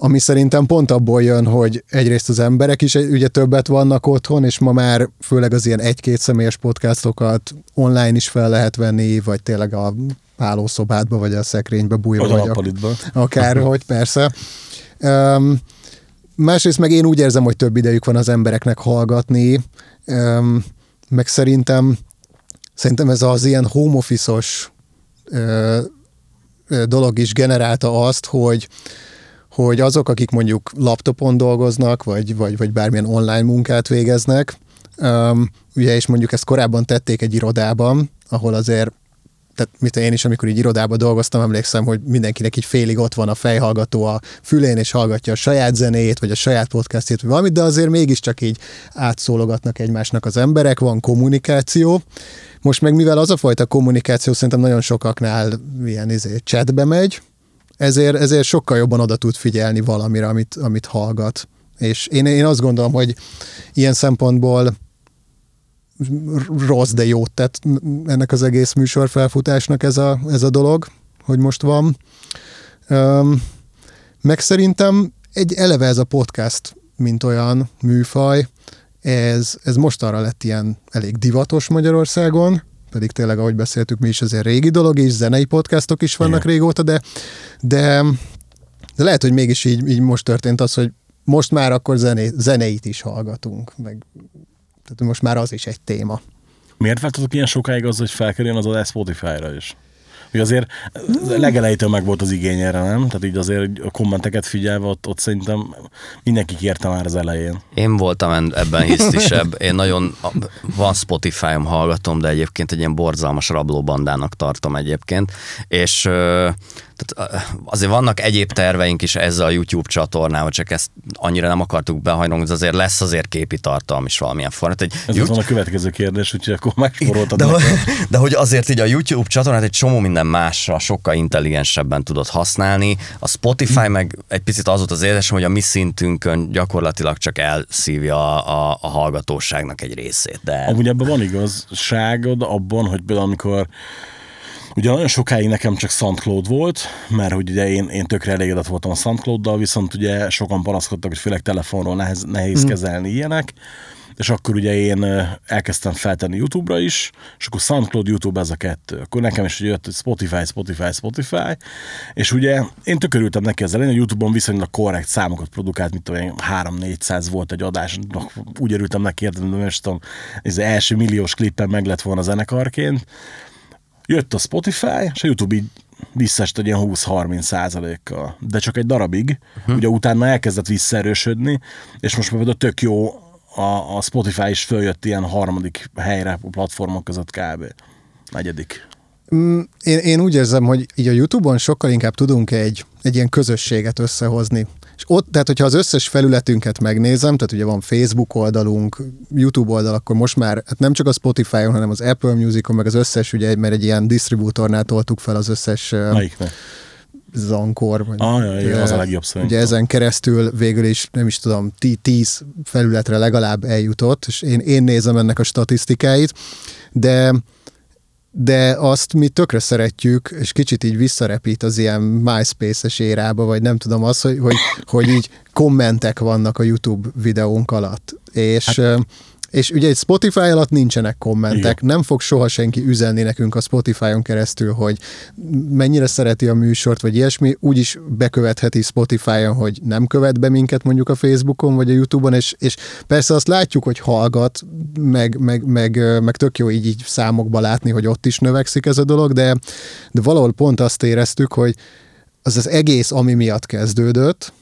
ami szerintem pont abból jön, hogy egyrészt az emberek is ugye többet vannak otthon, és ma már főleg az ilyen egy-két személyes podcastokat online is fel lehet venni, vagy tényleg a hálószobádba, vagy a szekrénybe bújva. Vagy, vagy a akárhogy, persze. Um, másrészt meg én úgy érzem, hogy több idejük van az embereknek hallgatni, um, meg szerintem szerintem ez az ilyen home office-os uh, dolog is generálta azt, hogy hogy azok, akik mondjuk laptopon dolgoznak, vagy, vagy, vagy bármilyen online munkát végeznek, um, ugye, és mondjuk ezt korábban tették egy irodában, ahol azért tehát mit én is, amikor így irodában dolgoztam, emlékszem, hogy mindenkinek így félig ott van a fejhallgató a fülén, és hallgatja a saját zenét, vagy a saját podcastjét, vagy valamit, de azért mégiscsak így átszólogatnak egymásnak az emberek, van kommunikáció. Most meg mivel az a fajta kommunikáció szerintem nagyon sokaknál ilyen izé, chatbe megy, ezért, ezért sokkal jobban oda tud figyelni valamire, amit, amit hallgat. És én, én azt gondolom, hogy ilyen szempontból rossz, de jót tett ennek az egész műsor felfutásnak ez a, ez a dolog, hogy most van. Üm, meg szerintem egy eleve ez a podcast, mint olyan műfaj, ez, ez mostanra lett ilyen elég divatos Magyarországon, pedig tényleg, ahogy beszéltük, mi is azért régi dolog, és zenei podcastok is vannak Igen. régóta, de, de, de lehet, hogy mégis így, így most történt az, hogy most már akkor zené, zeneit is hallgatunk, meg tehát most már az is egy téma. Miért vártatok ilyen sokáig az, hogy felkerüljön az adás Spotify-ra is? Ugye azért legelejétől meg volt az igény erre, nem? Tehát így azért a kommenteket figyelve ott, ott szerintem mindenki kérte már az elején. Én voltam en- ebben hisztisebb. Én nagyon, van Spotify-om, hallgatom, de egyébként egy ilyen borzalmas rablóbandának tartom egyébként. És tehát azért vannak egyéb terveink is ezzel a YouTube csatornával, csak ezt annyira nem akartuk behajlani, de azért lesz azért képi tartalom is valamilyen formát. Egy Ez YouTube- a következő kérdés, úgyhogy akkor megsporoltad de, hogy, nekem. de hogy azért így a YouTube csatornát egy csomó minden másra sokkal intelligensebben tudod használni. A Spotify meg egy picit az volt az érzésem, hogy a mi szintünkön gyakorlatilag csak elszívja a, a, a hallgatóságnak egy részét. De Amúgy ebben van igazságod abban, hogy például amikor Ugye nagyon sokáig nekem csak SoundCloud volt, mert hogy ugye én, én tökre elégedett voltam a SoundCloud-dal, viszont ugye sokan panaszkodtak, hogy főleg telefonról nehéz, nehéz mm. kezelni ilyenek, és akkor ugye én elkezdtem feltenni YouTube-ra is, és akkor SoundCloud, YouTube ez a kettő. Akkor nekem is jött, hogy Spotify, Spotify, Spotify, és ugye én tökörültem neki ezzel, a YouTube-on viszonylag korrekt számokat produkált, mint én, 3-400 volt egy adás, úgy örültem neki, értem, de most tudom, ez az első milliós klippen meg lett volna zenekarként, jött a Spotify, és a YouTube így visszaest egy ilyen 20-30 százalékkal, de csak egy darabig, uh-huh. ugye utána elkezdett visszaerősödni, és most már tök jó, a, a Spotify is följött ilyen harmadik helyre a platformok között kb. Negyedik. Mm, Én, én úgy érzem, hogy így a YouTube-on sokkal inkább tudunk egy, egy ilyen közösséget összehozni. És ott, tehát hogyha az összes felületünket megnézem, tehát ugye van Facebook oldalunk, YouTube oldal, akkor most már hát nem csak a Spotify-on, hanem az Apple Music-on, meg az összes, ugye, mert egy ilyen disztribútornál toltuk fel az összes Melyiknek? zankor. Vagy, Ah, ja, igen, ö, az a legjobb szerintem. Ugye ezen keresztül végül is, nem is tudom, tí- tíz felületre legalább eljutott, és én, én nézem ennek a statisztikáit, de de azt mi tökre szeretjük, és kicsit így visszarepít az ilyen MySpace-es érába, vagy nem tudom az, hogy, hogy, hogy így kommentek vannak a YouTube videónk alatt. És, hát, és ugye egy Spotify alatt nincsenek kommentek, Igen. Nem fog soha senki üzenni nekünk a Spotify-on keresztül, hogy mennyire szereti a műsort, vagy ilyesmi, úgyis bekövetheti Spotify-on, hogy nem követ be minket mondjuk a Facebookon, vagy a YouTube-on, és, és persze azt látjuk, hogy hallgat, meg, meg, meg, meg tök jó így, így számokba látni, hogy ott is növekszik ez a dolog, de, de valahol pont azt éreztük, hogy az az egész, ami miatt kezdődött,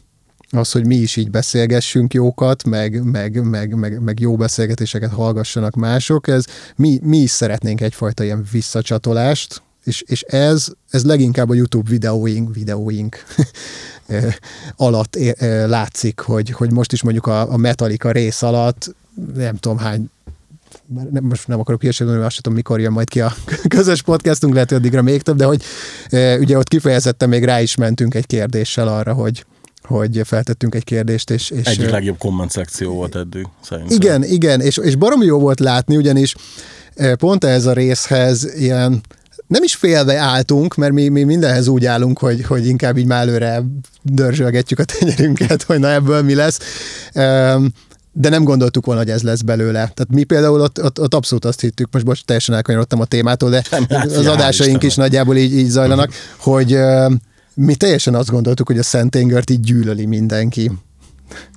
az, hogy mi is így beszélgessünk jókat, meg, meg, meg, meg, meg jó beszélgetéseket hallgassanak mások, ez mi, mi is szeretnénk egyfajta ilyen visszacsatolást, és, és ez, ez leginkább a YouTube videóink, videóink eh, alatt eh, eh, látszik, hogy, hogy most is mondjuk a, a Metallica rész alatt nem tudom hány nem, most nem akarok hírséget mondani, azt tudom, mikor jön majd ki a közös podcastunk, lehet, hogy addigra még több, de hogy ugye ott kifejezetten még rá is mentünk egy kérdéssel arra, hogy, hogy feltettünk egy kérdést, és... és Egyik legjobb komment szekció volt eddig, szerintem. igen, igen, és, és baromi jó volt látni, ugyanis pont ehhez a részhez ilyen nem is félve álltunk, mert mi, mi mindenhez úgy állunk, hogy, hogy inkább így már előre dörzsölgetjük a tenyerünket, hogy na ebből mi lesz. De nem gondoltuk volna, hogy ez lesz belőle. Tehát mi például ott, ott, ott abszolút azt hittük, most, most teljesen elkanyarodtam a témától, de hát, az adásaink is nagyjából így, így zajlanak, hogy mi teljesen azt gondoltuk, hogy a Szentengert így gyűlöli mindenki.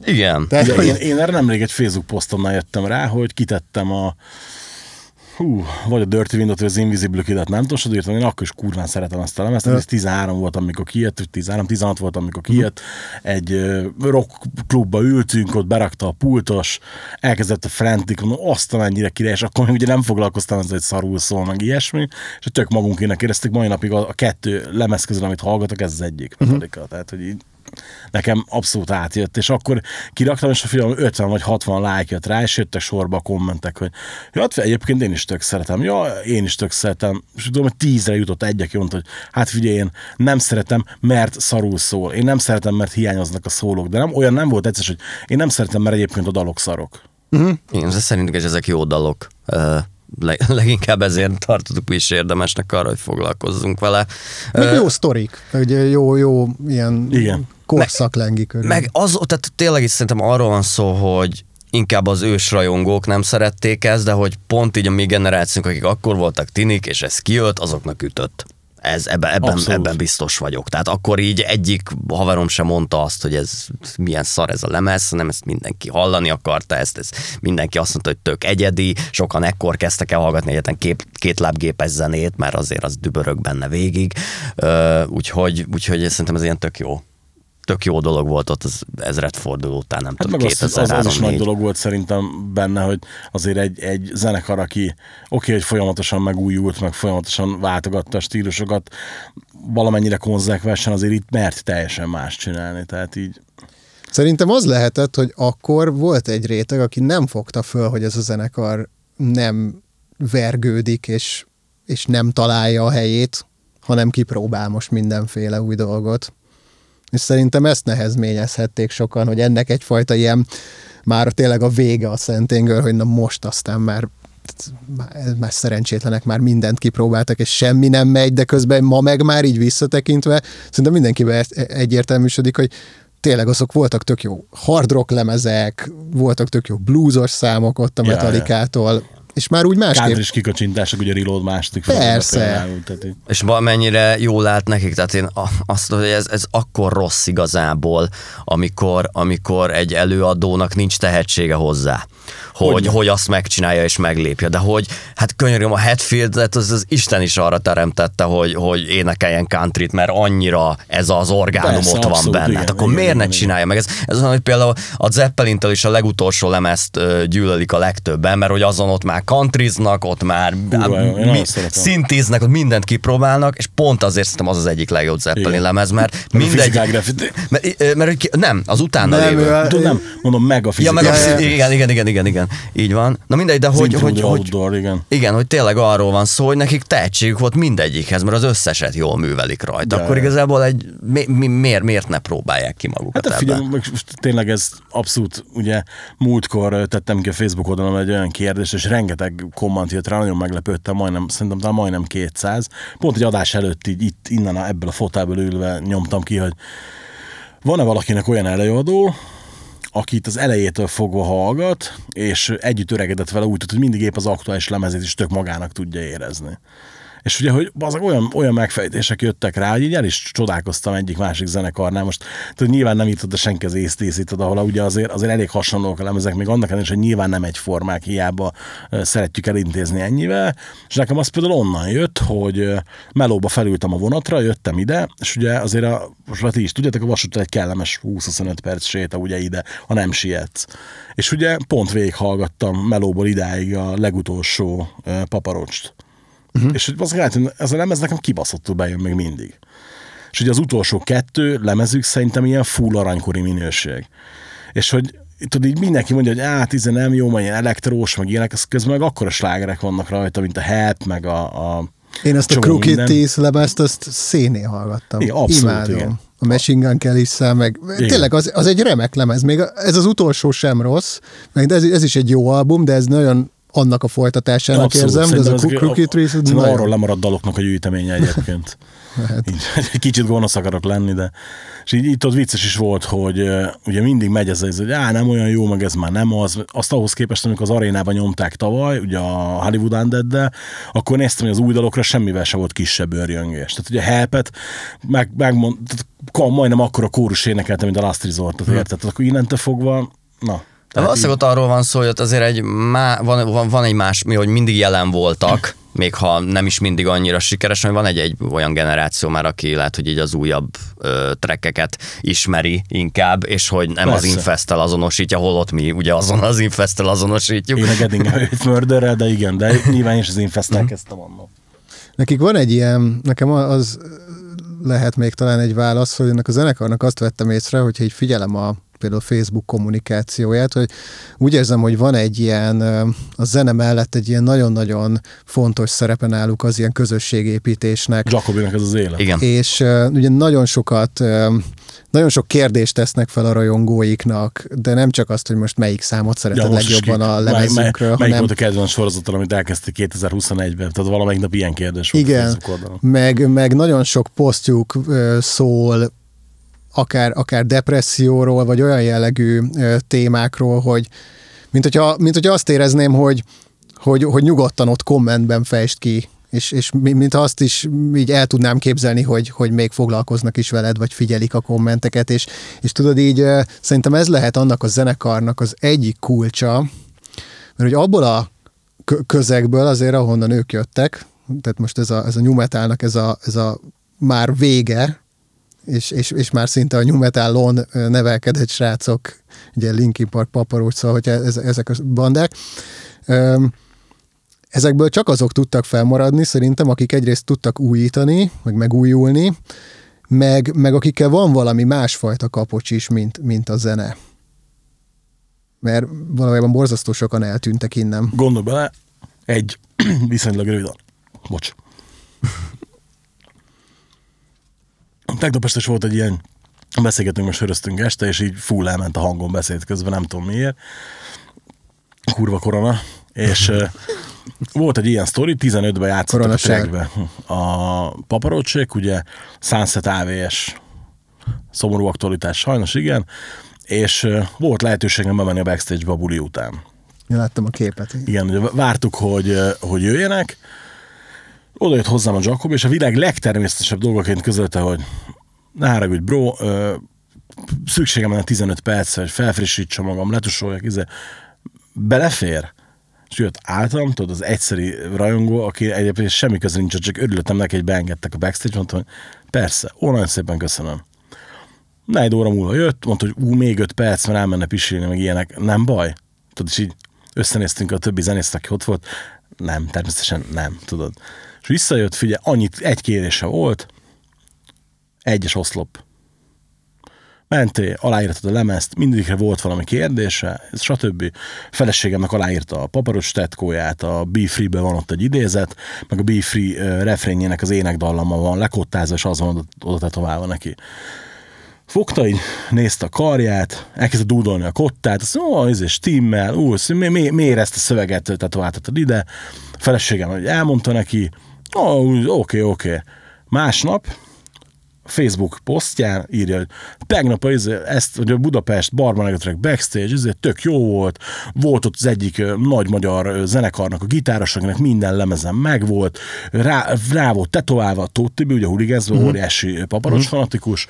igen. Tehát, hogy, én, én erre nemrég egy Facebook posztomnál jöttem rá, hogy kitettem a hú, vagy a Dirty Window-t, vagy az Invisible Kid-et, nem tudom, írtam, én akkor is kurván szeretem ezt a lemezt, ez 13 volt, amikor kijött, vagy 13, 16 volt, amikor kijött, egy rock klubba ültünk, ott berakta a pultos, elkezdett a Frantic, mondom, azt mennyire király, és akkor még ugye nem foglalkoztam ezzel, hogy szarul szól, meg ilyesmi, és tök magunkének éreztük, mai napig a, a kettő lemez közül, amit hallgatok, ez az egyik, Metallica, tehát, hogy így nekem abszolút átjött, és akkor kiraktam, és a film 50 vagy 60 like jött rá, és jöttek sorba a kommentek, hogy ja, hát egyébként én is tök szeretem, ja, én is tök szeretem, és tudom, hogy tízre jutott egy, aki mondta, hogy hát figyelj, én nem szeretem, mert szarul szól, én nem szeretem, mert hiányoznak a szólók, de nem, olyan nem volt egyszer, hogy én nem szeretem, mert egyébként a dalok szarok. Igen, de szerintünk is ezek jó dalok. Ö, le- leginkább ezért tartottuk is érdemesnek arra, hogy foglalkozzunk vele. meg Ö, jó sztorik, ugye jó, jó ilyen Igen. Korszak lengi körül. Meg az, tehát tényleg is szerintem arról van szó, hogy inkább az ősrajongók nem szerették ezt, de hogy pont így a mi generációnk, akik akkor voltak tinik, és ez kijött, azoknak ütött. Ez, ebben, ebben, Abszolút. ebben biztos vagyok. Tehát akkor így egyik haverom sem mondta azt, hogy ez milyen szar ez a lemez, nem ezt mindenki hallani akarta, ezt, ezt mindenki azt mondta, hogy tök egyedi, sokan ekkor kezdtek el hallgatni egyetlen kép, két lábgépes zenét, mert azért az dübörög benne végig, Ö, úgyhogy, úgyhogy szerintem ez ilyen tök jó tök jó dolog volt ott az ezredforduló után, nem Hát tudom, meg az, az, az 2003 is nagy dolog volt szerintem benne, hogy azért egy, egy zenekar, aki oké, okay, hogy folyamatosan megújult, meg folyamatosan váltogatta a stílusokat, valamennyire konzekvensen azért itt mert teljesen más csinálni, tehát így Szerintem az lehetett, hogy akkor volt egy réteg, aki nem fogta föl, hogy ez a zenekar nem vergődik, és, és nem találja a helyét, hanem kipróbál most mindenféle új dolgot. És szerintem ezt nehezményezhették sokan, hogy ennek egyfajta ilyen már tényleg a vége a Szentengől, hogy na most aztán már már szerencsétlenek már mindent kipróbáltak, és semmi nem megy, de közben ma meg már így visszatekintve, szerintem mindenkiben ez egyértelműsödik, hogy tényleg azok voltak tök jó hard rock lemezek, voltak tök jó bluesos számok ott a Ja, ja. És már úgy másképp country kikacsintások, ugye Reload második Persze. például, Tehát így, És valamennyire jól állt nekik, tehát én azt mondom, hogy ez, ez akkor rossz igazából, amikor, amikor egy előadónak nincs tehetsége hozzá, hogy, Hogyne. hogy azt megcsinálja és meglépje, de hogy hát könyörgöm, a Hatfield-et az, az Isten is arra teremtette, hogy, hogy énekeljen countryt, mert annyira ez az orgánum Persze, ott van benne. igen, hát akkor igen, miért ne igen, csinálja meg? Ez, ez olyan, hogy például a Zeppelintől is a legutolsó lemezt gyűlölik a legtöbben, mert hogy azon ott már countryznak, ott már Kurva jó, én mi, szintiznek, ott mindent kipróbálnak, és pont azért szerintem az az egyik legjobb Zeppelin Igen. lemez, mert mindegy... Mert, ö, mert, nem, az utána Nem, lévő. ő- Tudom, nem, mondom, meg a Ja, fizikai. meg a, Ja, ja. igen, igen, igen, igen, igen, így van. Na mindegy, de hogy, hogy, hogy, hogy, outdoor, igen. igen, hogy tényleg arról van szó, hogy nekik tehetségük volt mindegyikhez, mert az összeset jól művelik rajta. Ja, Akkor ja. igazából egy, mi, mi, miért, miért ne próbálják ki magukat Hát ebben? figyelj, tényleg ez abszolút, ugye múltkor ö, tettem ki a Facebook oldalon egy olyan kérdést, és rengeteg komment jött rá, nagyon meglepődtem, majdnem, szerintem talán majdnem 200. Pont egy adás előtt így itt, innen ebből a fotából ülve nyomtam ki, hogy van-e valakinek olyan előadó, akit az elejétől fogva hallgat, és együtt öregedett vele úgy, hogy mindig épp az aktuális lemezét is tök magának tudja érezni. És ugye, hogy az olyan, olyan megfejtések jöttek rá, hogy így el is csodálkoztam egyik másik zenekarnál. Most tudod, nyilván nem írtad a senki az észtészítod, ahol ugye azért, azért elég hasonlók a lemezek, még annak ellenére, hogy nyilván nem egyformák, hiába szeretjük elintézni ennyivel. És nekem az például onnan jött, hogy melóba felültem a vonatra, jöttem ide, és ugye azért a, most már ti is tudjátok, a vasúton egy kellemes 20-25 perc séta ugye ide, ha nem sietsz. És ugye pont végighallgattam melóból idáig a legutolsó paparocst. Uh-huh. És hogy az lehet, ez a lemez nekem kibaszottul bejön még mindig. És ugye az utolsó kettő lemezük szerintem ilyen full aranykori minőség. És hogy tudod, így mindenki mondja, hogy át, íze nem jó, majd ilyen elektrós, meg ilyenek, közben meg akkora slágerek vannak rajta, mint a Help, meg a, a Én azt a Crooked. Teeth lemezt, azt szénén hallgattam. Igen, abszolút, Imádom. igen. A Machine Gun kelly meg Igen. tényleg az, az egy remek lemez. Még ez az utolsó sem rossz, meg ez, ez is egy jó album, de ez nagyon annak a folytatásának Abszolút, érzem, de ez a Crooked nagyon- arról lemaradt daloknak a gyűjteménye egyébként. Hát. így, egy kicsit gonosz akarok lenni, de és így, itt ott vicces is volt, hogy uh, ugye mindig megy ez, ez, hogy á, nem olyan jó, meg ez már nem az. Azt ahhoz képest, amikor az arénában nyomták tavaly, ugye a Hollywood undead akkor néztem, hogy az új dalokra semmivel se volt kisebb őrjöngés. Tehát ugye Helpet meg, megmond, tehát majdnem akkor a kórus énekelte, mint a Last Resortot, érted? Tehát akkor innentől fogva, na. De valószínűleg ott arról van szó, hogy ott azért egy má, van, van, van egy más, mi, hogy mindig jelen voltak, még ha nem is mindig annyira sikeres, hogy van egy, egy olyan generáció már, aki lehet, hogy így az újabb ö, trekkeket ismeri inkább, és hogy nem az Persze. Infestel azonosítja, holott mi ugye azon az Infestel azonosítjuk. Én a Getting Away de igen, de nyilván is az Infestnek kezdtem annak. Nekik van egy ilyen, nekem az lehet még talán egy válasz, hogy ennek a zenekarnak azt vettem észre, hogyha így figyelem a például Facebook kommunikációját, hogy úgy érzem, hogy van egy ilyen, a zene mellett egy ilyen nagyon-nagyon fontos szerepe náluk az ilyen közösségépítésnek, Jacobinak ez az élet. Igen. és uh, ugye nagyon sokat, uh, nagyon sok kérdést tesznek fel a rajongóiknak, de nem csak azt, hogy most melyik számot szereted is legjobban a mely- lemezünkről, mely, Melyik hanem volt a kedvenc sorozattal, amit elkezdték 2021-ben? Tehát valamelyik nap ilyen kérdés volt igen, meg, meg nagyon sok posztjuk ö, szól akár, akár depresszióról, vagy olyan jellegű témákról, hogy mint hogyha, mint hogyha azt érezném, hogy, hogy, hogy nyugodtan ott kommentben fejtsd ki, és, és mi- mint azt is így el tudnám képzelni, hogy, hogy még foglalkoznak is veled, vagy figyelik a kommenteket, és, és tudod így, szerintem ez lehet annak a zenekarnak az egyik kulcsa, mert hogy abból a kö- közegből azért, ahonnan ők jöttek, tehát most ez a, ez a new metalnak ez a, ez a már vége, és, és, és már szinte a ö, nevelkedett srácok, ugye Linkin Park, Paparocs, szóval, hogy ez, ezek a bandák, ezekből csak azok tudtak felmaradni, szerintem, akik egyrészt tudtak újítani, meg megújulni, meg, meg akikkel van valami másfajta kapocs is, mint, mint a zene. Mert valójában borzasztó sokan eltűntek innen. Gondolj bele, egy viszonylag rövid a... Bocs. Tegnap este is volt egy ilyen beszélgetünk, most söröztünk este, és így full elment a hangon beszélt közben, nem tudom miért. Kurva korona. És volt egy ilyen sztori, 15-ben játszottak a trackbe. A paparócsék, ugye Sunset AVS szomorú aktualitás, sajnos igen, és volt lehetőségem bemenni a backstage-be a buli után. Én láttam a képet. Igen, ugye vártuk, hogy, hogy jöjjenek, oda jött hozzám a Jacob, és a világ legtermészetesebb dolgoként közölte, hogy ne haragudj, bro, ö, szükségem lenne 15 perc, hogy felfrissítsem magam, letusoljak, izé. belefér? És jött általam, tudod, az egyszeri rajongó, aki egyébként semmi köze nincs, csak örülöttem neki, hogy beengedtek a backstage, mondtam, hogy persze, ó, szépen köszönöm. Negyed óra múlva jött, mondta, hogy ú, még öt perc, mert elmenne pisilni, meg ilyenek. Nem baj? Tudod, és így összenéztünk a többi zenész, aki ott volt. Nem, természetesen nem, tudod. És visszajött, figyelj, annyit, egy kérése volt, egyes oszlop. Mentél, aláírtad a lemezt, mindegyikre volt valami kérdése, stb. Feleségemnek aláírta a paparos tetkóját, a Be Free-be van ott egy idézet, meg a Be Free ö, refrénjének az énekdallama van lekottázva, és az van oda tetoválva neki. Fogta így, nézte a karját, elkezdte dúdolni a kottát, azt mondja, ó, ez stimmel, ú, mi, mi, miért ezt a szöveget tetováltatod ide? A feleségem, elmondta neki, ó, oké, oké. Másnap Facebook posztján írja, hogy tegnap az, ezt, hogy a Budapest Barban Electric backstage, ez tök jó volt, volt ott az egyik nagy magyar zenekarnak a gitáros, akinek minden lemezen megvolt, rá, rá volt tetoválva a Tóth Tibi, ugye a huligezve, uh-huh. óriási ö, paparos uh-huh. fanatikus,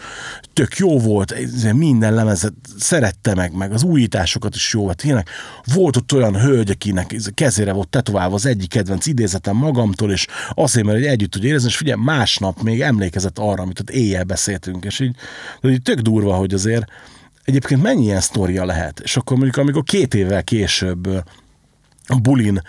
tök jó volt, minden lemezet szerette meg, meg az újításokat is jó volt, tényleg volt ott olyan hölgy, akinek ez kezére volt tetoválva az egyik kedvenc idézetem magamtól, és azért, mert együtt tud érezni, és figyelj, másnap még emlékezett arra, amit ott éjjel beszéltünk, és így, így tök durva, hogy azért egyébként mennyi ilyen sztoria lehet, és akkor mondjuk amikor két évvel később a bulin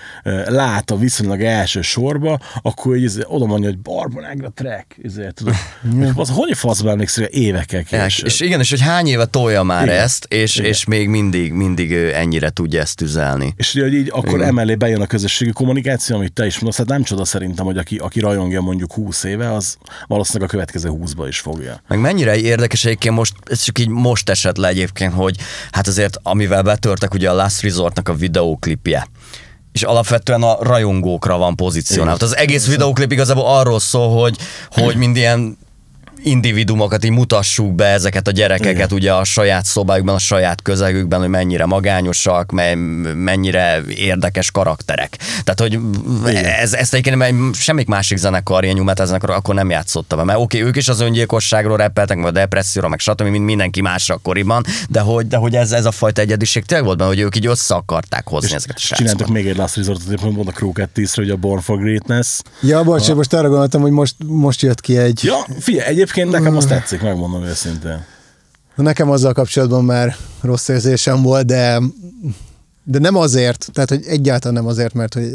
lát a viszonylag első sorba, akkor így izé oda mondja, hogy Barbonegra track, ezért tudod. Hogy az, hogy faszba emlékszik, hogy évekkel később. és igen, és hogy hány éve tolja már Igen. ezt, és, Igen. és még mindig, mindig ő ennyire tudja ezt tüzelni. És ugye, hogy így akkor Igen. emellé bejön a közösségi kommunikáció, amit te is mondasz, hát nem csoda szerintem, hogy aki, aki rajongja mondjuk 20 éve, az valószínűleg a következő 20-ba is fogja. Meg mennyire érdekes egyébként most, ez csak így most esett le egyébként, hogy hát azért amivel betörtek ugye a Last Resortnak a videóklipje, és alapvetően a rajongókra van pozícionálva. Az egész videóklip igazából arról szól, hogy, hogy mind ilyen individumokat így mutassuk be ezeket a gyerekeket Igen. ugye a saját szobájukban, a saját közegükben, hogy mennyire magányosak, me- mennyire érdekes karakterek. Tehát, hogy ez, ezt egyébként mert semmik másik zenekar, ilyen nyumet zenekar, akkor nem játszotta be. Mert oké, okay, ők is az öngyilkosságról repeltek, meg a depresszióról, meg stb., mint mindenki másra akkoriban, de hogy, de hogy ez, ez a fajta egyediség tényleg volt benne, hogy ők így össze akarták hozni ezeket a És csináltak srácokat. még egy Last Resortot, éppen mond a Crew 10 hogy a Born for Greatness. Ja, bocs, én most arra gondoltam, hogy most, most jött ki egy... Ja, figyelj, egyébként nekem azt tetszik, megmondom őszintén. Nekem azzal kapcsolatban már rossz érzésem volt, de de nem azért, tehát hogy egyáltalán nem azért, mert hogy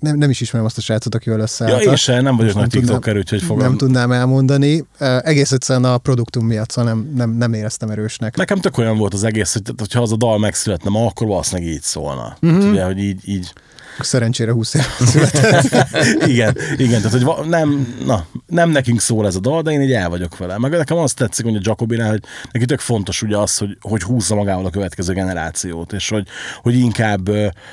nem, nem is ismerem azt a srácot, akivel Ja, összeálltak. én sem, nem vagyok nagy tudnám- TikToker, úgyhogy Nem fogalmam. tudnám elmondani. Egész egyszerűen a produktum miatt, szóval nem, nem, nem éreztem erősnek. Nekem tök olyan volt az egész, hogy hogyha az a dal megszületne ma, akkor valószínűleg így szólna. Mhm. Mm-hmm. Ugye, hogy így, így Szerencsére 20 év született. igen, igen, tehát hogy va- nem, na, nem nekünk szól ez a dal, de én így el vagyok vele. Meg nekem azt tetszik, hogy a Jacobinál, hogy neki tök fontos ugye az, hogy, hogy húzza magával a következő generációt, és hogy, hogy inkább,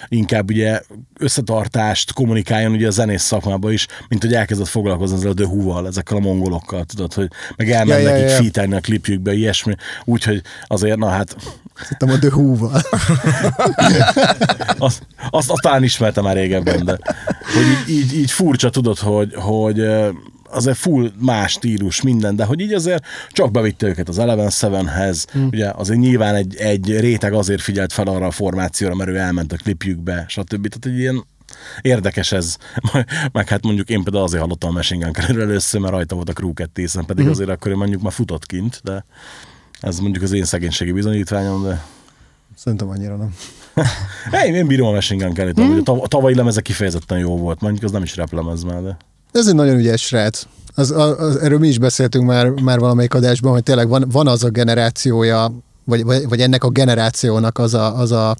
inkább ugye összetartást kommunikáljon ugye a zenész szakmában is, mint hogy elkezdett foglalkozni ezzel a Who-val, ezekkel a mongolokkal, tudod, hogy meg elmennek Ja, ja, ja, így ja. fítelni a klipjükbe, ilyesmi, úgyhogy azért, na hát Hittem a The Who-val. azt, azt, azt talán ismertem már régebben, de hogy így, így, így furcsa tudod, hogy, hogy azért full más stílus minden, de hogy így azért csak bevitte őket az Eleven Sevenhez, hmm. ugye azért nyilván egy, egy réteg azért figyelt fel arra a formációra, mert ő elment a klipjükbe, stb. Tehát egy ilyen érdekes ez. Meg hát mondjuk én például azért hallottam a Machine Gun először, mert rajta volt a Crew 2 pedig azért akkor én mondjuk már futott kint, de ez mondjuk az én szegénységi bizonyítványom, de Szerintem annyira nem. Hey, én bírom a Machine Gun Kelly-t, amúgy a tav- a tavalyi lemeze kifejezetten jó volt, mondjuk az nem is replemez már, de... Ez egy nagyon ügyes srác. Az, az, erről mi is beszéltünk már, már valamelyik adásban, hogy tényleg van, van az a generációja, vagy, vagy, vagy ennek a generációnak az a, az a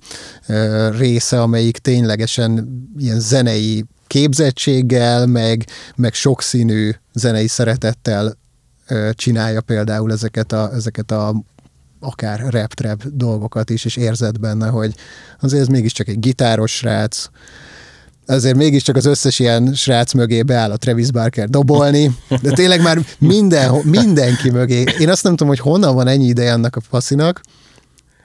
ö, része, amelyik ténylegesen ilyen zenei képzettséggel, meg, meg sokszínű zenei szeretettel csinálja például ezeket a, ezeket a akár rap trap dolgokat is, és érzed benne, hogy azért ez mégiscsak egy gitáros srác, azért mégiscsak az összes ilyen srác mögé beáll a Travis Barker dobolni, de tényleg már minden, mindenki mögé. Én azt nem tudom, hogy honnan van ennyi ideje annak a faszinak,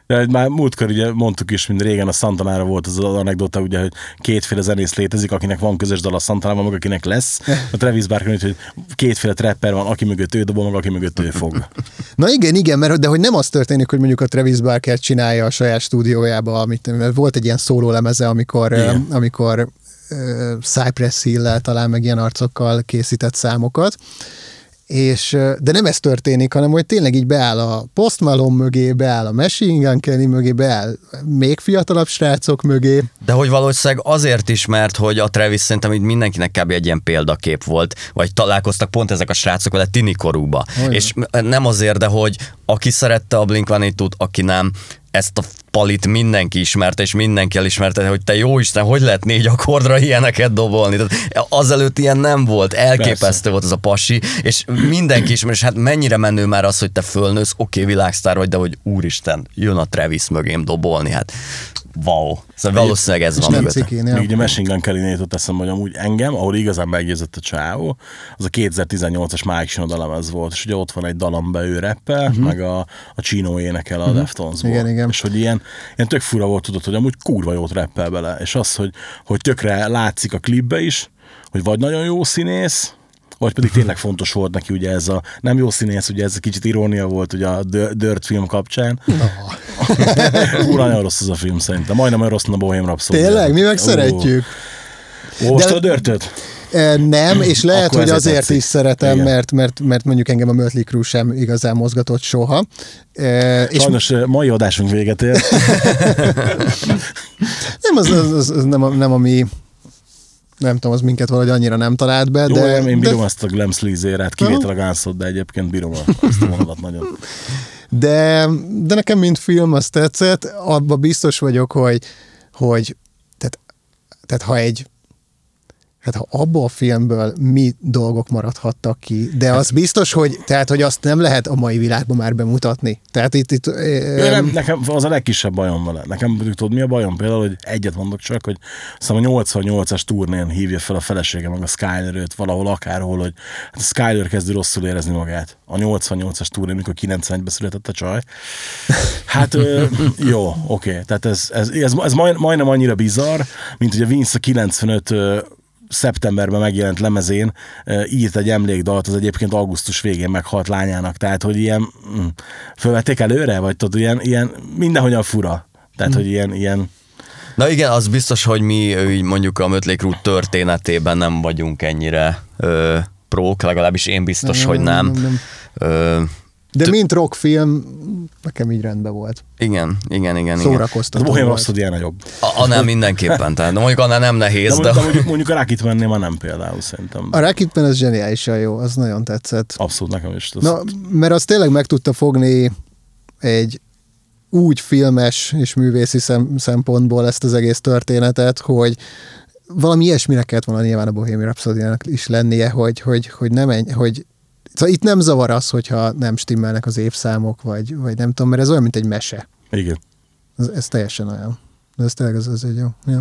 De már múltkor ugye mondtuk is, mint régen a Santanára volt az anekdota, ugye, hogy kétféle zenész létezik, akinek van közös dal a Santanával, meg akinek lesz. A Travis Barker, úgy, hogy kétféle trapper van, aki mögött ő dobol, meg aki mögött ő fog. Na igen, igen, mert de hogy nem az történik, hogy mondjuk a Travis Barker csinálja a saját stúdiójába, amit, mert volt egy ilyen szóló lemeze, amikor, Igen. amikor Cypress hill talán meg ilyen arcokkal készített számokat, és, de nem ez történik, hanem hogy tényleg így beáll a Post Malone mögé, beáll a Machine Gun Kelly mögé, beáll még fiatalabb srácok mögé. De hogy valószínűleg azért is, mert hogy a Travis szerintem így mindenkinek kb. egy ilyen példakép volt, vagy találkoztak pont ezek a srácok vele tini korúba. Olyan. És nem azért, de hogy aki szerette a blink t aki nem, ezt a palit mindenki ismerte, és mindenki elismerte, hogy te jó Isten, hogy lehet négy akkordra ilyeneket dobolni. Tehát azelőtt ilyen nem volt, elképesztő Persze. volt az a pasi, és mindenki ismer, és hát mennyire menő már az, hogy te fölnősz, oké, okay, világsztár vagy, de hogy úristen, jön a Travis mögém dobolni, hát wow. Szóval valószínűleg ez van nem cikén, Még ugye Machine Gun Kelly-nél jutott eszembe, hogy amúgy engem, ahol igazán meggyőzött a csávó, az a 2018-as Mike Shinoda lemez volt, és ugye ott van egy dalamba ő rappel, uh-huh. meg a, a Chino énekel a uh-huh. Igen, igen. És hogy ilyen, ilyen tök fura volt, tudod, hogy amúgy kurva jót rappel bele, és az, hogy, hogy tökre látszik a klipbe is, hogy vagy nagyon jó színész, vagy pedig tényleg fontos volt neki ugye ez a, nem jó színész, ugye ez kicsit irónia volt ugye a Dirt film kapcsán. Úr, nagyon rossz az a film szerintem. Majdnem olyan rossz, mint a Bohém Rhapsody. Tényleg, mi meg Ó. szeretjük. Olvastad De- a Dörtöt? E, Nem, és lehet, Akkor hogy azért tetszik. is szeretem, Igen. mert, mert, mert mondjuk engem a Mötley Crüe sem igazán mozgatott soha. E, És Sajnos eh, mai adásunk véget ér. nem, az, az, az, az nem, a, nem a mi nem tudom, az minket valahogy annyira nem talált be, Jó, de, én, én bírom de, azt a Glam Sleaze-érát, kivétel a Gunshot, de egyébként bírom azt a vonalat nagyon. de, de nekem mint film azt tetszett, abban biztos vagyok, hogy, hogy tehát, tehát ha egy Hát ha abból a filmből mi dolgok maradhattak ki, de az biztos, hogy, tehát, hogy azt nem lehet a mai világban már bemutatni. Tehát itt, itt Jó, nem, nekem az a legkisebb bajom vele. Nekem mondjuk tudod, mi a bajom? Például, hogy egyet mondok csak, hogy szóval a 88-as turnén hívja fel a felesége meg a Skyler valahol akárhol, hogy hát a Skyler kezdi rosszul érezni magát. A 88-as turnén, mikor 91-ben született a csaj. Hát jó, oké. Tehát ez, ez, ez, ez majd, majdnem annyira bizarr, mint hogy a Vince a 95 ö, szeptemberben megjelent lemezén ö, írt egy emlékdalt, az egyébként augusztus végén meghalt lányának, tehát hogy ilyen mm, fölvették előre, vagy tudod, ilyen, ilyen mindenhogyan fura. Tehát, hogy ilyen, ilyen Na igen, az biztos, hogy mi mondjuk a Mötley Crüe történetében nem vagyunk ennyire ö, prók, legalábbis én biztos, Nem, hogy nem. nem, nem. Ö, De mint rockfilm, nekem így rendben volt. igen, igen, igen. Szórakoztató Bohém volt. Rhapsody a jobb. A, annál mindenképpen, tehát de mondjuk annál nem De, nehéz, de, mondjuk, de mondjuk, mondjuk a Rocket mennél már nem például szerintem. A Rocketman az zseniálisan jó, az nagyon tetszett. Abszolút nekem is. Na, mert az tényleg meg tudta fogni egy úgy filmes és művészi szem, szempontból ezt az egész történetet, hogy valami ilyesmire kellett volna nyilván a Bohemian rhapsody is lennie, hogy, hogy, hogy nem ennyi, hogy Szóval itt nem zavar az, hogyha nem stimmelnek az évszámok, vagy, vagy nem tudom, mert ez olyan, mint egy mese. Igen. Ez, ez teljesen olyan. De ez tényleg az, az egy jó. jó.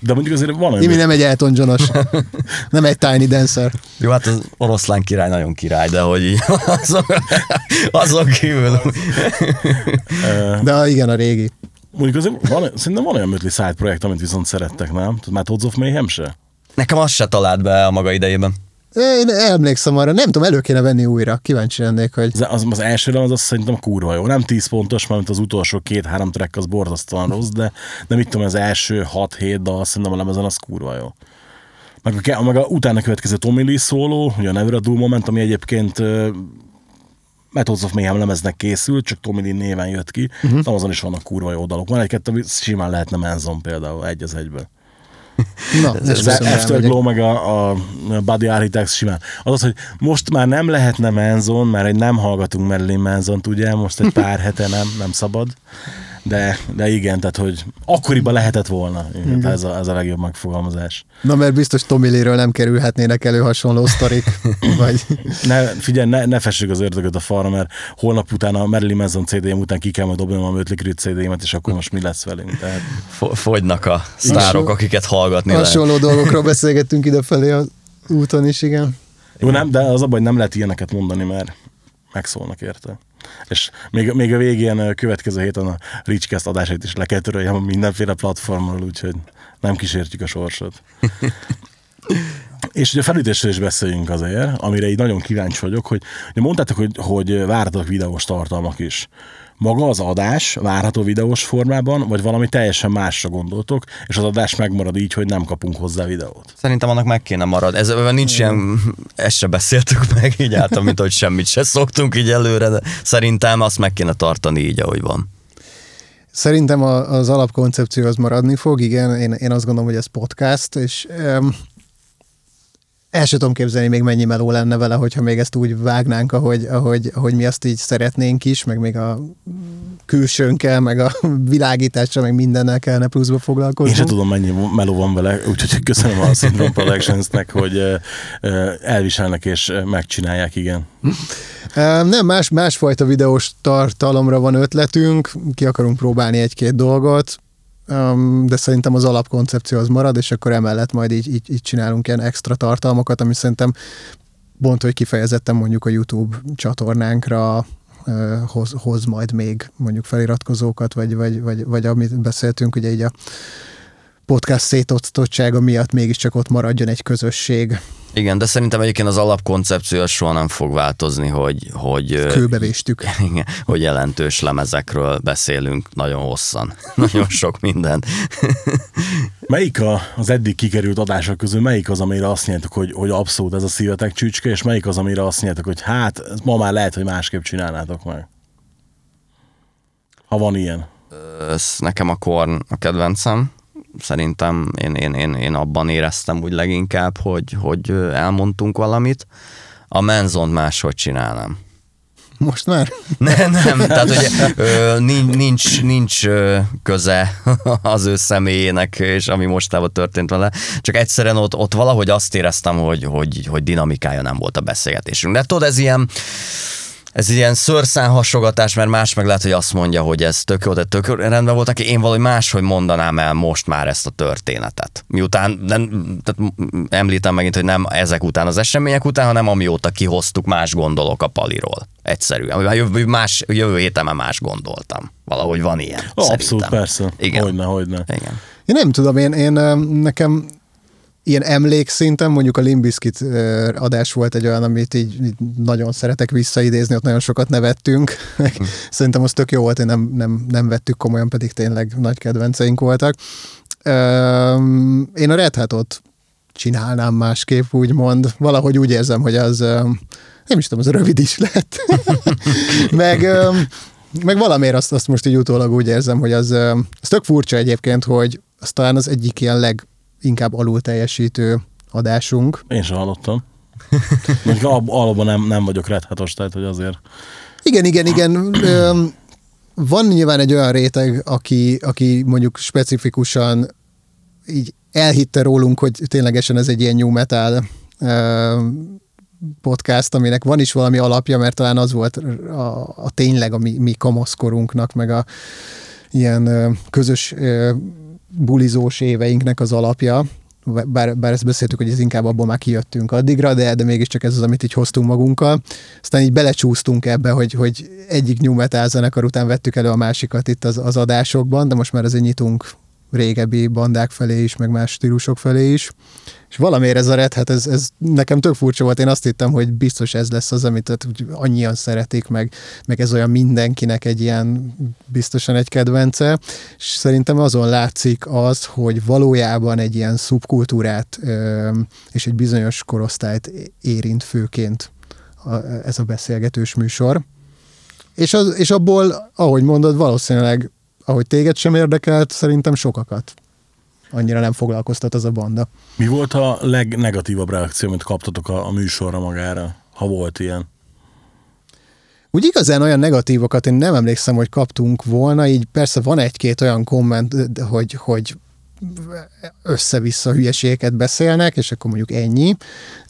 De mondjuk azért van olyan, Imi nem egy Elton Johnos, nem egy Tiny Dancer. Jó, hát az oroszlán király nagyon király, de hogy így azon, azon kívül. De igen, a régi. mondjuk azért van, szerintem van olyan mötli side projekt, amit viszont szerettek, nem? Már Todds of Mayhem se? Nekem az se talált be a maga idejében. Én emlékszem arra, nem tudom, elő kéne venni újra. Kíváncsi lennék, hogy Az, az, az elsőre az azt szerintem kurva jó. Nem 10 pontos, mert az utolsó két-három track az borzasztóan rossz, de, de mit tudom, az első 6-7 dal szerintem a lemezen az kurva jó. Meg a, meg a utána következő Tommy Lee szóló, ugye a Never a Dull Moment, ami egyébként uh, Methods of Mayhem lemeznek készült, csak Tommy Lee néven jött ki, uh-huh. azon is vannak kurva jó dalok. Van egy-kettő, simán lehetne Manson például, egy az egyben. Na, Az esküszöm rá Afterglow meg a, a Body Architects simán. Az az, hogy most már nem lehetne Manson, mert egy nem hallgatunk Marilyn Manson-t, ugye, most egy pár hete nem, nem szabad. De, de igen, tehát hogy akkoriban lehetett volna. Igen, ez, a, ez a legjobb megfogalmazás. Na, mert biztos Tommy Lee-ről nem kerülhetnének elő hasonló sztorik. Vagy... Ne, figyelj, ne, ne fessük az ördögöt a falra, mert holnap után a Marilyn Manson CD-m után ki kell majd dobnom a Mötley Crüe CD-met, és akkor most mi lesz velünk. Tehát, Fo- Fogynak a sztárok, akiket hallgatni lehet. Hasonló dolgokról beszélgettünk idefelé az úton is, igen. Jó, nem, de az a baj, hogy nem lehet ilyeneket mondani, mert megszólnak érte. És még, még a végén következő héten a Richcast adásait is le kell töröljem mindenféle platformról, úgyhogy nem kísértjük a sorsot. És ugye a felütésről is beszéljünk azért, amire így nagyon kíváncsi vagyok, hogy ugye mondtátok, hogy, hogy várhatók videós tartalmak is. Maga az adás várható videós formában, vagy valami teljesen másra gondoltok, és az adás megmarad így, hogy nem kapunk hozzá videót. Szerintem annak meg kéne marad. Ez nincs ilyen, ezt se beszéltük meg így által, mint hogy semmit se szoktunk így előre, de szerintem azt meg kéne tartani így, ahogy van. Szerintem a, az alapkoncepció az maradni fog, igen, én, én azt gondolom, hogy ez podcast, és um, el sem tudom képzelni, még mennyi meló lenne vele, hogyha még ezt úgy vágnánk, ahogy, ahogy, ahogy mi azt így szeretnénk is, meg még a külsőnkkel, meg a világítással, meg mindennel kellene pluszba foglalkozni. Én sem tudom, mennyi meló van vele, úgyhogy köszönöm a Syndrome Productions-nek, hogy elviselnek és megcsinálják, igen. Nem, más, másfajta videós tartalomra van ötletünk, ki akarunk próbálni egy-két dolgot, de szerintem az alapkoncepció az marad, és akkor emellett majd így, így, így csinálunk ilyen extra tartalmakat, ami szerintem pont, hogy kifejezetten mondjuk a YouTube csatornánkra hoz, hoz majd még mondjuk feliratkozókat, vagy, vagy, vagy, vagy amit beszéltünk, ugye így a podcast szétosztottsága miatt mégiscsak ott maradjon egy közösség. Igen, de szerintem egyébként az alapkoncepció soha nem fog változni, hogy, hogy, Kőbevéstük. igen, hogy jelentős lemezekről beszélünk nagyon hosszan. Nagyon sok minden. Melyik a, az eddig kikerült adások közül, melyik az, amire azt nyertek, hogy, hogy abszolút ez a szívetek csücske, és melyik az, amire azt nyertek, hogy hát, ma már lehet, hogy másképp csinálnátok meg? Ha van ilyen. Ez nekem a Korn a kedvencem. Szerintem én, én, én, én abban éreztem úgy leginkább, hogy, hogy elmondtunk valamit. A Menzont máshogy csinálnám. Most már? Nem, nem, tehát ö, nincs, nincs, nincs köze az ő személyének, és ami mostában történt vele, csak egyszerűen ott, ott valahogy azt éreztem, hogy, hogy, hogy dinamikája nem volt a beszélgetésünk. De tudod, ez ilyen, ez ilyen szőrszán hasogatás, mert más meg lehet, hogy azt mondja, hogy ez tök jó, de tök rendben volt, aki én valahogy máshogy mondanám el most már ezt a történetet. Miután nem, tehát említem megint, hogy nem ezek után az események után, hanem amióta kihoztuk, más gondolok a paliról. Egyszerűen. Más, jövő héten már más gondoltam. Valahogy van ilyen. Ó, abszolút, persze. Igen. Hogyne, hogyne. Igen. Én nem tudom, én, én nekem ilyen emlékszinten, mondjuk a Limbiskit adás volt egy olyan, amit így, így nagyon szeretek visszaidézni, ott nagyon sokat nevettünk. Szerintem az tök jó volt, én nem, nem, nem vettük komolyan, pedig tényleg nagy kedvenceink voltak. Én a Red Hat-ot csinálnám másképp, úgymond. Valahogy úgy érzem, hogy az, nem is tudom, az rövid is lett. meg, meg valamiért azt, azt most így utólag úgy érzem, hogy az, az tök furcsa egyébként, hogy az talán az egyik ilyen leginkább alul teljesítő adásunk. Én sem hallottam. Mondjuk al- alapban nem, nem vagyok redhatos, tehát hogy azért. Igen, igen, igen. Van nyilván egy olyan réteg, aki, aki mondjuk specifikusan így elhitte rólunk, hogy ténylegesen ez egy ilyen new metal podcast, aminek van is valami alapja, mert talán az volt a, a tényleg a mi, mi kamaszkorunknak, meg a ilyen közös bulizós éveinknek az alapja, bár, bár ezt beszéltük, hogy ez inkább abból már kijöttünk addigra, de, de mégiscsak ez az, amit így hoztunk magunkkal. Aztán így belecsúsztunk ebbe, hogy, hogy egyik new metal zenekar után vettük elő a másikat itt az, az adásokban, de most már azért nyitunk régebbi bandák felé is, meg más stílusok felé is. És valamiért ez a Red Hat, ez, ez nekem tök furcsa volt, én azt hittem, hogy biztos ez lesz az, amit annyian szeretik, meg, meg ez olyan mindenkinek egy ilyen biztosan egy kedvence, és szerintem azon látszik az, hogy valójában egy ilyen szubkultúrát és egy bizonyos korosztályt érint főként ez a beszélgetős műsor. És, az, és abból, ahogy mondod, valószínűleg ahogy téged sem érdekelt, szerintem sokakat annyira nem foglalkoztat az a banda. Mi volt a legnegatívabb reakció, amit kaptatok a, a műsorra magára, ha volt ilyen? Úgy igazán olyan negatívokat én nem emlékszem, hogy kaptunk volna, így persze van egy-két olyan komment, hogy, hogy össze-vissza hülyeségeket beszélnek, és akkor mondjuk ennyi,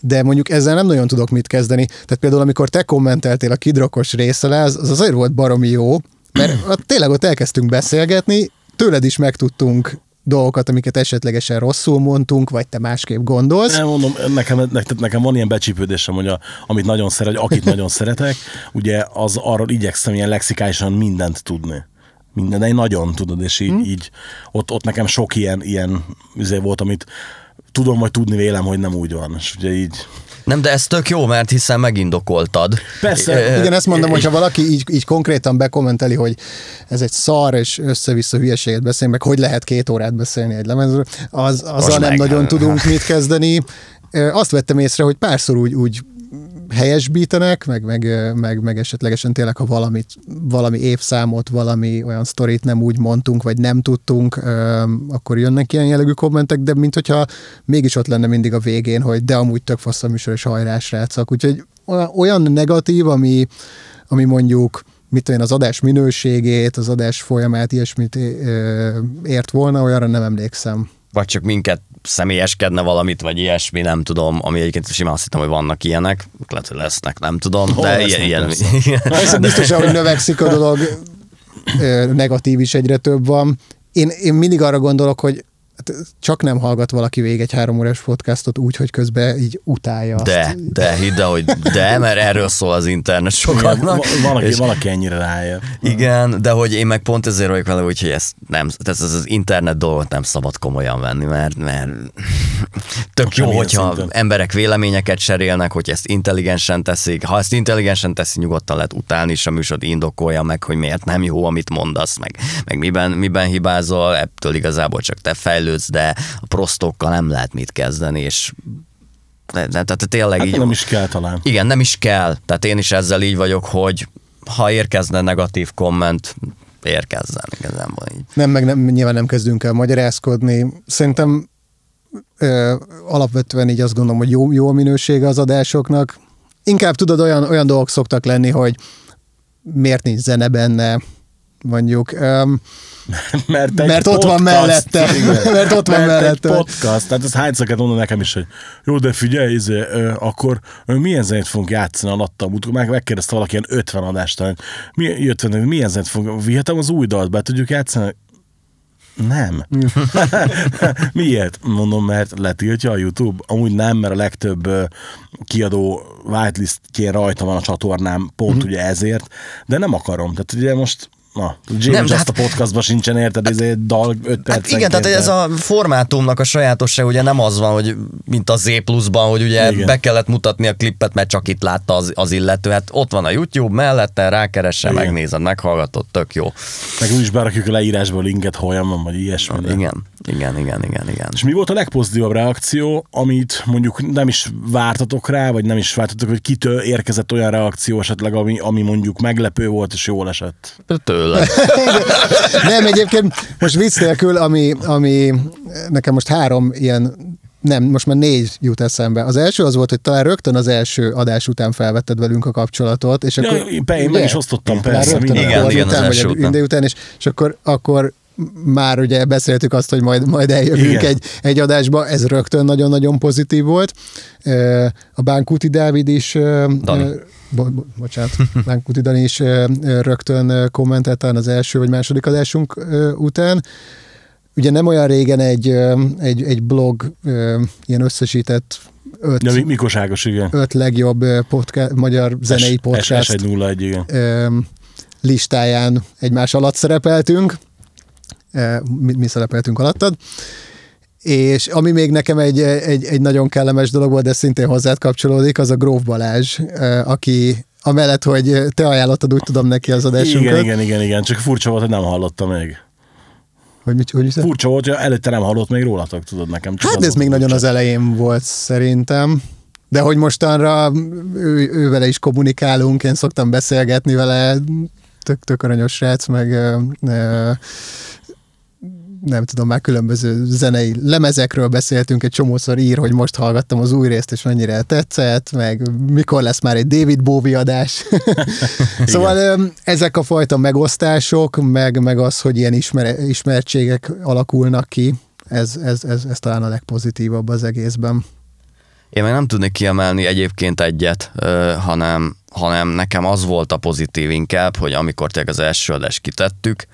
de mondjuk ezzel nem nagyon tudok mit kezdeni. Tehát például, amikor te kommenteltél a kidrokos részre, az, az azért volt baromi jó, mert tényleg ott elkezdtünk beszélgetni, tőled is megtudtunk dolgokat, amiket esetlegesen rosszul mondtunk, vagy te másképp gondolsz. Nem mondom, nekem, nekem, nekem van ilyen becsípődésem, hogy a, amit nagyon szeret, akit nagyon szeretek, ugye az arról igyekszem ilyen lexikálisan mindent tudni. Minden, de én nagyon tudod, és így, hmm. így ott, ott nekem sok ilyen, ilyen üzé volt, amit tudom, vagy tudni vélem, hogy nem úgy van. És ugye így nem, de ez tök jó, mert hiszen megindokoltad. Persze. Igen, ezt mondom, hogyha valaki így, így konkrétan bekommenteli, hogy ez egy szar, és össze-vissza hülyeséget beszél, meg hogy lehet két órát beszélni egy lemezről, az, azzal nem meg. nagyon tudunk mit kezdeni. Azt vettem észre, hogy párszor úgy, úgy helyesbítenek, meg, meg, meg, meg esetlegesen tényleg, ha valamit, valami évszámot, valami olyan sztorit nem úgy mondtunk, vagy nem tudtunk, akkor jönnek ilyen jellegű kommentek, de mint hogyha mégis ott lenne mindig a végén, hogy de amúgy tök fasz a műsor, és hajrás rácak. Úgyhogy olyan negatív, ami, ami mondjuk mit tudom az adás minőségét, az adás folyamát, ilyesmit ért volna, olyanra nem emlékszem. Vagy csak minket személyeskedne valamit, vagy ilyesmi, nem tudom, ami egyébként simán azt hittem, hogy vannak ilyenek, lehet, hogy lesznek, nem tudom, Hol de lesznek, ilyen, ilyen, ilyen. Biztos, hogy növekszik a dolog, negatív is egyre több van. Én, én mindig arra gondolok, hogy Hát csak nem hallgat valaki végig egy három órás podcastot úgy, hogy közben így utálja de, azt. De, hidd el, hogy de, mert erről szól az internet sokaknak. Igen, valaki, és, valaki ennyire rájön. Igen, de hogy én meg pont ezért vagyok vele, hogy ezt nem, tehát ez az internet dolgot nem szabad komolyan venni, mert, mert tök jó, hogyha szinten. emberek véleményeket cserélnek, hogy ezt intelligensen teszik. Ha ezt intelligensen teszi, nyugodtan lehet utálni, és a műsor indokolja meg, hogy miért nem jó, amit mondasz, meg, meg miben, miben hibázol, ettől igazából csak te fejlődsz fejlődsz, de a prostokkal nem lehet mit kezdeni, és de, de, de tényleg hát így... nem is kell talán. Igen, nem is kell. Tehát én is ezzel így vagyok, hogy ha érkezne negatív komment, érkezzen igazából így. Nem, meg nem, nyilván nem kezdünk el magyarázkodni. Szerintem ö, alapvetően így azt gondolom, hogy jó, jó a minősége az adásoknak. Inkább tudod, olyan, olyan dolgok szoktak lenni, hogy miért nincs zene benne, mondjuk. Um, mert, mert ott van mellette. Igen. mert ott van mert mellette. Egy podcast, tehát ez hányszor kell mondani nekem is, hogy jó, de figyelj, izé, ö, akkor ö, milyen zenét fogunk játszani alatta? Meg megkérdezte valaki ilyen 50 adást, hogy mi, 50, milyen zenét fogunk, vihetem az új dalt, be tudjuk játszani? Nem. Miért? Mondom, mert letiltja a YouTube. Amúgy nem, mert a legtöbb kiadó whitelist rajta van a csatornám, pont mm-hmm. ugye ezért, de nem akarom. Tehát ugye most Na, James nem, azt hát, a podcastban sincsen, érted, ez egy dal 5 perc. Hát igen, tehát ez a formátumnak a sajátosság ugye nem az van, hogy mint a Z pluszban, hogy ugye igen. be kellett mutatni a klippet, mert csak itt látta az, az illető. Hát ott van a YouTube mellette, rákeresse, megnézed, meghallgatod, tök jó. Meg úgy is berakjuk a leírásba linket, hol van, vagy ilyesmi. De. Igen, igen, igen, igen, igen. És mi volt a legpozitívabb reakció, amit mondjuk nem is vártatok rá, vagy nem is vártatok, hogy kitől érkezett olyan reakció esetleg, ami, ami mondjuk meglepő volt és jól esett? Től tőle. nem, egyébként most vicc nélkül, ami, ami nekem most három ilyen nem, most már négy jut eszembe. Az első az volt, hogy talán rögtön az első adás után felvetted velünk a kapcsolatot, és akkor... Ja, én meg is osztottam, persze. Rögtön igen, igen, után, az vagy után. után, és, és akkor, akkor már ugye beszéltük azt, hogy majd, majd eljövünk egy, egy adásba, ez rögtön nagyon-nagyon pozitív volt. A Bánkuti Dávid is Dani bo, bo, bocsánat, Lánkuti Dani is rögtön kommentelt az első vagy második adásunk után. ugye nem olyan régen egy, egy, egy blog ilyen összesített öt, mi- Mikos Ágos, igen. öt legjobb podcast, magyar zenei podcast S101, igen. ö, listáján egymás alatt szerepeltünk. Mi, mi szerepeltünk alattad. És ami még nekem egy, egy, egy nagyon kellemes dolog volt, de szintén hozzád kapcsolódik, az a Gróf Balázs, ö, aki amellett, hogy te ajánlottad, úgy tudom neki az adásunkat. Igen, igen, igen, igen, csak furcsa volt, hogy nem hallotta még. Hogy mit, hogy Furcsa volt, hogy előtte nem hallott még rólatok, tudod nekem. Csak Hát ez még nagyon furcsa. az elején volt szerintem. De hogy mostanra ő, ő vele is kommunikálunk, én szoktam beszélgetni vele, tök, tök aranyos srác, meg ö, ö, nem tudom, már különböző zenei lemezekről beszéltünk, egy csomószor ír, hogy most hallgattam az új részt, és mennyire tetszett, meg mikor lesz már egy David Bowie adás. szóval ö, ezek a fajta megosztások, meg, meg az, hogy ilyen ismer, ismertségek alakulnak ki, ez, ez, ez, ez talán a legpozitívabb az egészben. Én meg nem tudnék kiemelni egyébként egyet, hanem, hanem nekem az volt a pozitív inkább, hogy amikor tényleg az első adást kitettük,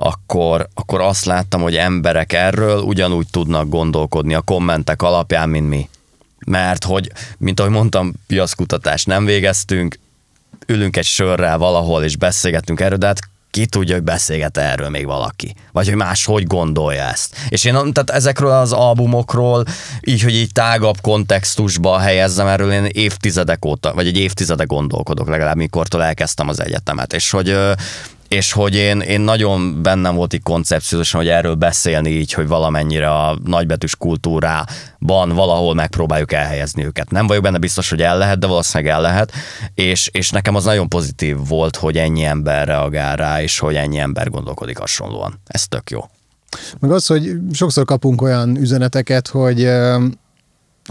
akkor, akkor azt láttam, hogy emberek erről ugyanúgy tudnak gondolkodni a kommentek alapján, mint mi. Mert hogy, mint ahogy mondtam, piaszkutatást nem végeztünk, ülünk egy sörrel valahol, és beszélgetünk erről, de hát ki tudja, hogy beszélget erről még valaki. Vagy hogy más hogy gondolja ezt. És én tehát ezekről az albumokról, így, hogy így tágabb kontextusba helyezzem erről, én évtizedek óta, vagy egy évtizede gondolkodok legalább, mikortól elkezdtem az egyetemet. És hogy és hogy én, én nagyon bennem volt így koncepciósan, hogy erről beszélni így, hogy valamennyire a nagybetűs kultúrában valahol megpróbáljuk elhelyezni őket. Nem vagyok benne biztos, hogy el lehet, de valószínűleg el lehet, és, és nekem az nagyon pozitív volt, hogy ennyi ember reagál rá, és hogy ennyi ember gondolkodik hasonlóan. Ez tök jó. Meg az, hogy sokszor kapunk olyan üzeneteket, hogy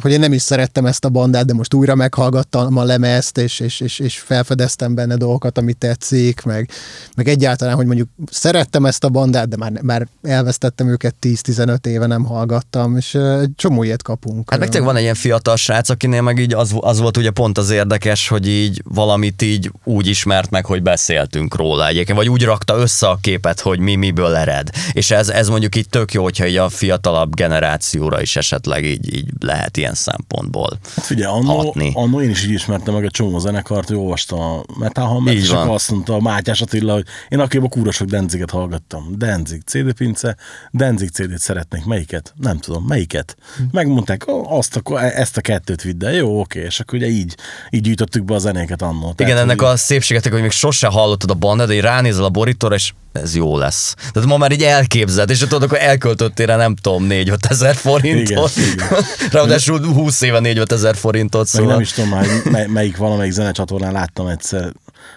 hogy én nem is szerettem ezt a bandát, de most újra meghallgattam a lemezt, és, és, és, és felfedeztem benne dolgokat, amit tetszik, meg, meg egyáltalán, hogy mondjuk szerettem ezt a bandát, de már, már elvesztettem őket 10-15 éve, nem hallgattam, és egy csomó ilyet kapunk. Hát meg tényleg van egy ilyen fiatal srác, akinél meg így az, az volt ugye pont az érdekes, hogy így valamit így úgy ismert meg, hogy beszéltünk róla egyébként, vagy úgy rakta össze a képet, hogy mi miből ered. És ez, ez mondjuk így tök jó, hogyha így a fiatalabb generációra is esetleg így, így lehet ilyen szempontból. Hát figyelj, annó, hatni. annó én is így ismertem meg a csomó zenekart, hogy olvastam a Metal Hammer, és akkor azt mondta a Mátyás Attila, hogy én akkoriban kúra sok Denziget hallgattam. Denzig CD pince, Denzig CD-t szeretnék. Melyiket? Nem tudom, melyiket? Megmondták, "Ó, azt a, ezt a kettőt vidd el. Jó, oké, és akkor ugye így, így gyűjtöttük be a zenéket annó. Igen, ennek hogy- a szépségetek, hogy még sose hallottad a bandát, de ránézel a borítóra, és ez jó lesz. Tehát ma már így elképzeld, és tudod, akkor elköltöttél rá, nem tudom, 4 ezer forintot. Igen, igen. Ráadásul 20 éve 4 ezer forintot, Meg szóval. nem is tudom már, hogy mely, melyik valamelyik zenecsatornán láttam egyszer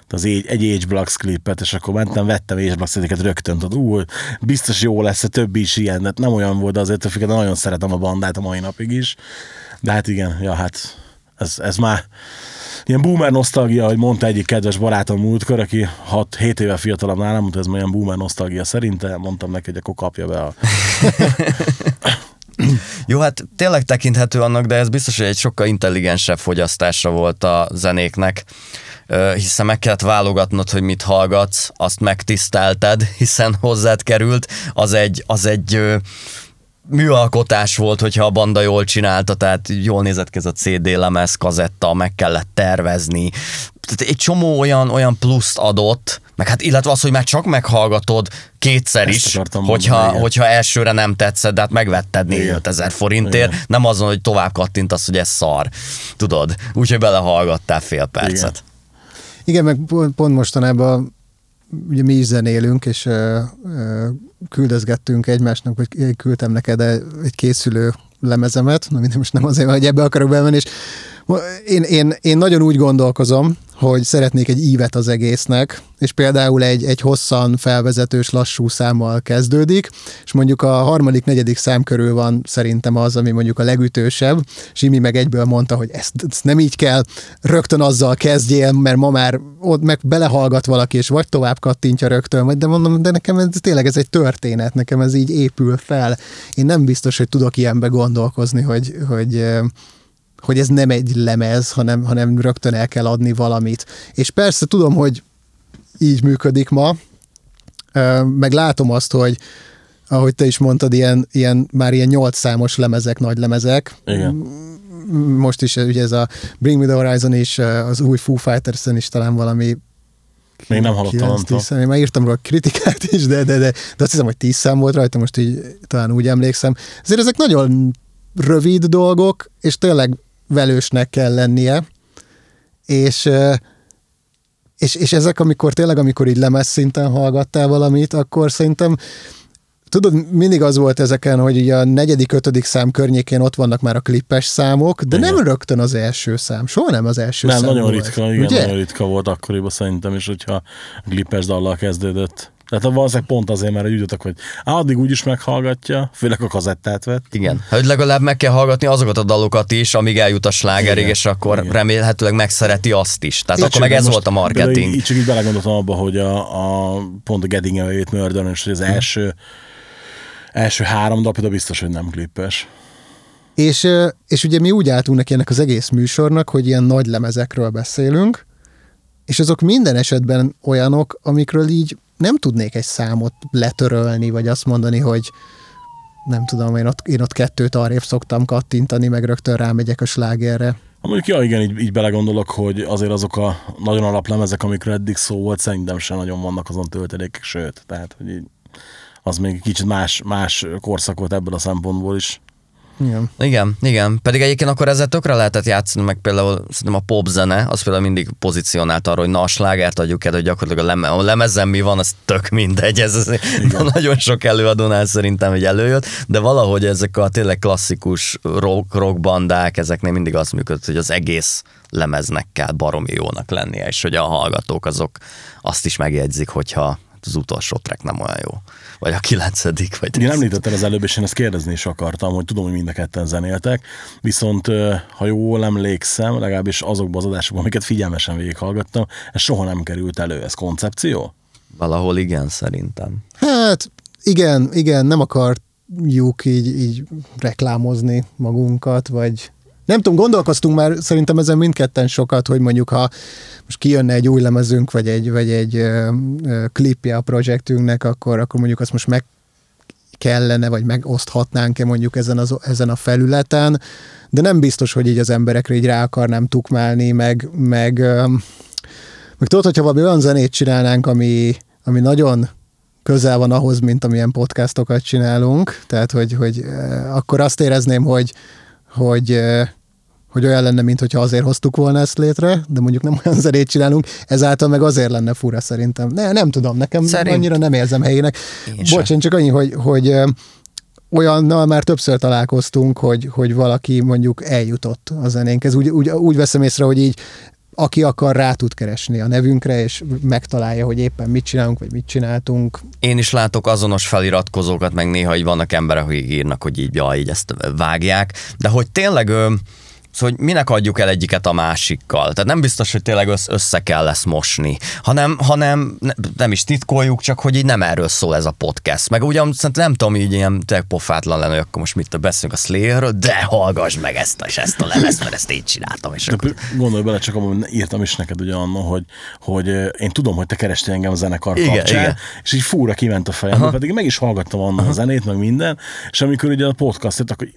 az egy, egy Age Blocks klipet, és akkor mentem, vettem Age Blocks ezeket rögtön, tudod, ú, biztos jó lesz, a többi is ilyen, de nem olyan volt, azért a nagyon szeretem a bandát a mai napig is. De hát igen, ja, hát ez, ez már ilyen boomer nosztalgia, hogy mondta egyik kedves barátom múltkor, aki 6-7 éve fiatalabb nálam, mondta, ez már ilyen boomer nosztalgia szerintem, mondtam neki, hogy akkor kapja be a... Jó, hát tényleg tekinthető annak, de ez biztos, hogy egy sokkal intelligensebb fogyasztásra volt a zenéknek, hiszen meg kellett válogatnod, hogy mit hallgatsz, azt megtisztelted, hiszen hozzád került, az egy, az egy műalkotás volt, hogyha a banda jól csinálta, tehát jól nézett ki ez a CD lemez, kazetta, meg kellett tervezni. Tehát egy csomó olyan, olyan pluszt adott, meg hát illetve az, hogy már csak meghallgatod kétszer Ezt is, hogyha, mondani, igen. hogyha elsőre nem tetszett, de hát megvetted 4 Igen. ezer forintért, Igen. nem azon, hogy tovább kattintasz, hogy ez szar. Tudod? Úgyhogy belehallgattál fél percet. Igen, meg pont, pont mostanában ugye mi is zenélünk, és ö, ö, küldözgettünk egymásnak, vagy küldtem neked egy készülő lemezemet, na minden most nem azért, hogy ebbe akarok bemenni, és én, én, én nagyon úgy gondolkozom, hogy szeretnék egy ívet az egésznek, és például egy, egy hosszan felvezetős lassú számmal kezdődik, és mondjuk a harmadik, negyedik szám körül van szerintem az, ami mondjuk a legütősebb. Simi meg egyből mondta, hogy ezt, ezt nem így kell, rögtön azzal kezdjél, mert ma már ott meg belehallgat valaki, és vagy tovább kattintja rögtön, de mondom, de nekem ez tényleg ez egy történet, nekem ez így épül fel. Én nem biztos, hogy tudok ilyenbe gondolkozni, hogy, hogy hogy ez nem egy lemez, hanem, hanem rögtön el kell adni valamit. És persze tudom, hogy így működik ma, meg látom azt, hogy ahogy te is mondtad, ilyen, ilyen már ilyen nyolc számos lemezek, nagy lemezek. Igen. Most is ugye ez a Bring Me The Horizon és az új Foo fighters is talán valami Még nem hallottam, nem 9-10 tudom. szám. Én már írtam róla kritikát is, de, de, de, de azt hiszem, hogy 10 szám volt rajta, most így talán úgy emlékszem. Ezért ezek nagyon rövid dolgok, és tényleg velősnek kell lennie, és, és, és ezek, amikor tényleg, amikor így lemez szinten hallgattál valamit, akkor szerintem Tudod, mindig az volt ezeken, hogy így a negyedik, ötödik szám környékén ott vannak már a klippes számok, de Igen. nem rögtön az első szám. Soha nem az első Nem, szám nagyon volt. ritka, igen, Ugye? nagyon ritka volt akkoriban szerintem is, hogyha a Glippers dallal kezdődött. Tehát valószínűleg pont azért, mert úgy jutottak, hogy á, addig úgyis meghallgatja, főleg a kazettát vett. Igen. Hogy legalább meg kell hallgatni azokat a dalokat is, amíg eljut a slágerig, Igen. és akkor Igen. remélhetőleg megszereti azt is. Tehát Így akkor meg ez volt a marketing. Így, így csak így belegondoltam abba, hogy a, a pont a Getting Away with Murder, és az első, első három dal például biztos, hogy nem klippes. És, és ugye mi úgy álltunk neki ennek az egész műsornak, hogy ilyen nagy lemezekről beszélünk, és azok minden esetben olyanok, amikről így nem tudnék egy számot letörölni, vagy azt mondani, hogy nem tudom, én ott, én ott kettőt arrébb szoktam kattintani, meg rögtön rámegyek a slágerre. Ha mondjuk, ja igen, így, így belegondolok, hogy azért azok a nagyon alaplemezek, amikről eddig szó volt, szerintem sem nagyon vannak azon töltelékek, sőt, tehát, hogy így, az még kicsit más, más korszak volt ebből a szempontból is. Igen. Igen, igen. Pedig egyébként akkor ezzel tökre lehetett játszani, meg például szerintem a popzene, az például mindig pozícionált arra, hogy na a slágert adjuk el, hogy gyakorlatilag a, leme, a lemezen mi van, az tök mindegy. Ez, ez nagyon sok előadónál szerintem, hogy előjött, de valahogy ezek a tényleg klasszikus rock, rockbandák, ezeknél mindig az működött, hogy az egész lemeznek kell baromi jónak lennie, és hogy a hallgatók azok azt is megjegyzik, hogyha az utolsó track nem olyan jó. Vagy a kilencedik, vagy Ugye említetted az előbb, és én ezt kérdezni is akartam, hogy tudom, hogy mind a ketten zenéltek, viszont ha jól emlékszem, legalábbis azokban az adásokban, amiket figyelmesen végighallgattam, ez soha nem került elő. Ez koncepció? Valahol igen, szerintem. Hát igen, igen, nem akarjuk így, így reklámozni magunkat, vagy nem tudom, gondolkoztunk már szerintem ezen mindketten sokat, hogy mondjuk ha most kijönne egy új lemezünk, vagy egy, vagy egy ö, ö, klipje a projektünknek, akkor, akkor mondjuk azt most meg kellene, vagy megoszthatnánk-e mondjuk ezen, az, ezen a felületen, de nem biztos, hogy így az emberekre így rá akarnám tukmálni, meg, meg, ö, meg tudod, hogyha valami olyan zenét csinálnánk, ami, ami nagyon közel van ahhoz, mint amilyen podcastokat csinálunk, tehát hogy, hogy akkor azt érezném, hogy, hogy, hogy olyan lenne, mint hogyha azért hoztuk volna ezt létre, de mondjuk nem olyan zenét csinálunk, ezáltal meg azért lenne fura szerintem. Ne, nem tudom, nekem Szerint- annyira nem érzem helyének. Bocs, csak annyi, hogy, hogy olyannal már többször találkoztunk, hogy, hogy valaki mondjuk eljutott a zenénkhez. Úgy, úgy, úgy veszem észre, hogy így aki akar, rá tud keresni a nevünkre, és megtalálja, hogy éppen mit csinálunk, vagy mit csináltunk. Én is látok azonos feliratkozókat, meg néha így vannak emberek, akik írnak, hogy így, ja, így ezt vágják, de hogy tényleg Szóval, hogy minek adjuk el egyiket a másikkal. Tehát nem biztos, hogy tényleg össze, össze kell lesz mosni, hanem, hanem ne, nem is titkoljuk, csak hogy így nem erről szól ez a podcast. Meg ugyan szerintem nem tudom, így ilyen tényleg pofátlan lenne, hogy akkor most mit beszélünk a Slayerről, de hallgass meg ezt, és ezt a lemezt, mert ezt én csináltam. És De akkor... gondolj bele, csak abban írtam is neked ugye anno, hogy, hogy én tudom, hogy te kerestél engem a zenekar Igen, kapcsán, igen. és így fúra kiment a fejembe, pedig meg is hallgattam annak a zenét, meg minden, és amikor ugye a podcast jött, akkor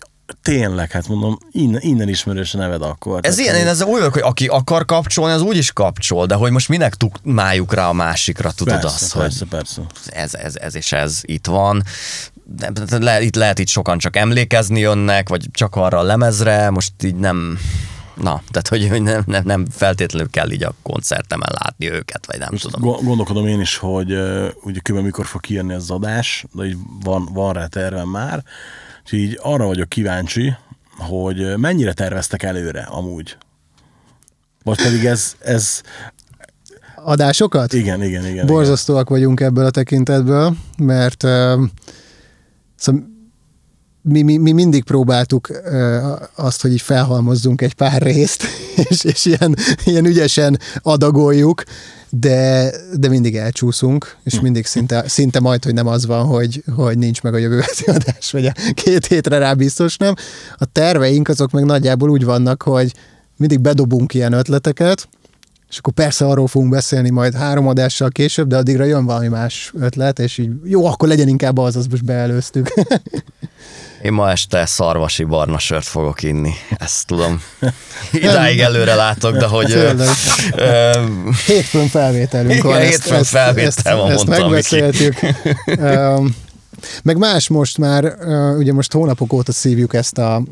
tényleg, hát mondom, innen, innen ismerős a neved akkor. Ez Tehát, ilyen, én ezzel úgy vagyok, hogy aki akar kapcsolni, az úgy is kapcsol, de hogy most minek tukmáljuk rá a másikra, tudod persze, azt, persze, hogy persze. ez, ez, ez és ez itt van. Le, itt lehet itt sokan csak emlékezni jönnek, vagy csak arra a lemezre, most így nem... Na, tehát hogy, nem, nem, nem feltétlenül kell így a koncertemen látni őket, vagy nem Most tudom. go- gondolkodom én is, hogy ugye kb. mikor fog kijönni az adás, de így van, van rá tervem már, úgyhogy így arra vagyok kíváncsi, hogy mennyire terveztek előre amúgy. Vagy pedig ez, ez Adásokat? igen, igen, igen. Borzasztóak vagyunk ebből a tekintetből, mert uh, szóval mi, mi, mi mindig próbáltuk uh, azt, hogy így felhalmozzunk egy pár részt, és, és ilyen, ilyen ügyesen adagoljuk, de, de mindig elcsúszunk, és mindig szinte, szinte majd, hogy nem az van, hogy, hogy nincs meg a jövő heti adás, vagy a két hétre rá biztos nem. A terveink azok meg nagyjából úgy vannak, hogy mindig bedobunk ilyen ötleteket, és akkor persze arról fogunk beszélni majd három adással később, de addigra jön valami más ötlet, és így jó, akkor legyen inkább az, azt most beelőztük. Én ma este szarvasi barna sört fogok inni, ezt tudom. Idáig előre látok, de hogy... Hétfőn felvételünk Igen, van. hétfőn felvétel van, ezt, ezt mondta a Miki. megbeszéltük. Meg más most már, ugye most hónapok óta szívjuk ezt a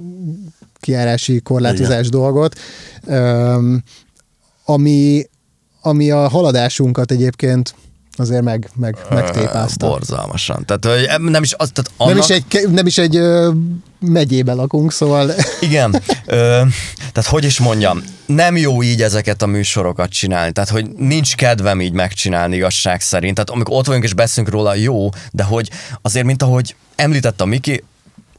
kiárási korlátozás dolgot, öm, ami, ami a haladásunkat egyébként azért meg, meg, megtépázta. Borzalmasan. Tehát nem is az, tehát annak... Nem is egy, nem is egy ö, megyébe lakunk, szóval Igen, ö, tehát hogy is mondjam, nem jó így ezeket a műsorokat csinálni, tehát hogy nincs kedvem így megcsinálni igazság szerint, tehát amikor ott vagyunk és beszélünk róla, jó, de hogy azért, mint ahogy említette a Miki,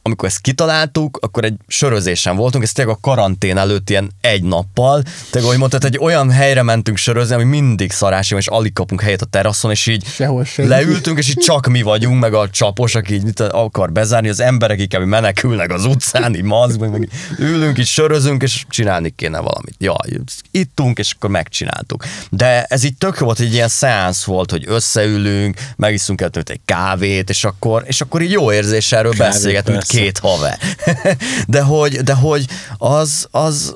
amikor ezt kitaláltuk, akkor egy sörözésen voltunk, ez tényleg a karantén előtt ilyen egy nappal, tényleg, ahogy mondtad, egy olyan helyre mentünk sörözni, ami mindig szarási, és alig kapunk helyet a teraszon, és így Sehol leültünk, és így csak mi vagyunk, meg a csapos, aki így mit akar bezárni, az emberek kb. menekülnek az utcán, így mazg, meg, ülünk, így sörözünk, és csinálni kéne valamit. Jaj, ittunk, és akkor megcsináltuk. De ez így tök jó volt, egy ilyen szeánsz volt, hogy összeülünk, megiszunk el egy kávét, és akkor, és akkor így jó érzés erről beszélgetünk. Két haver. de hogy, de hogy az, az,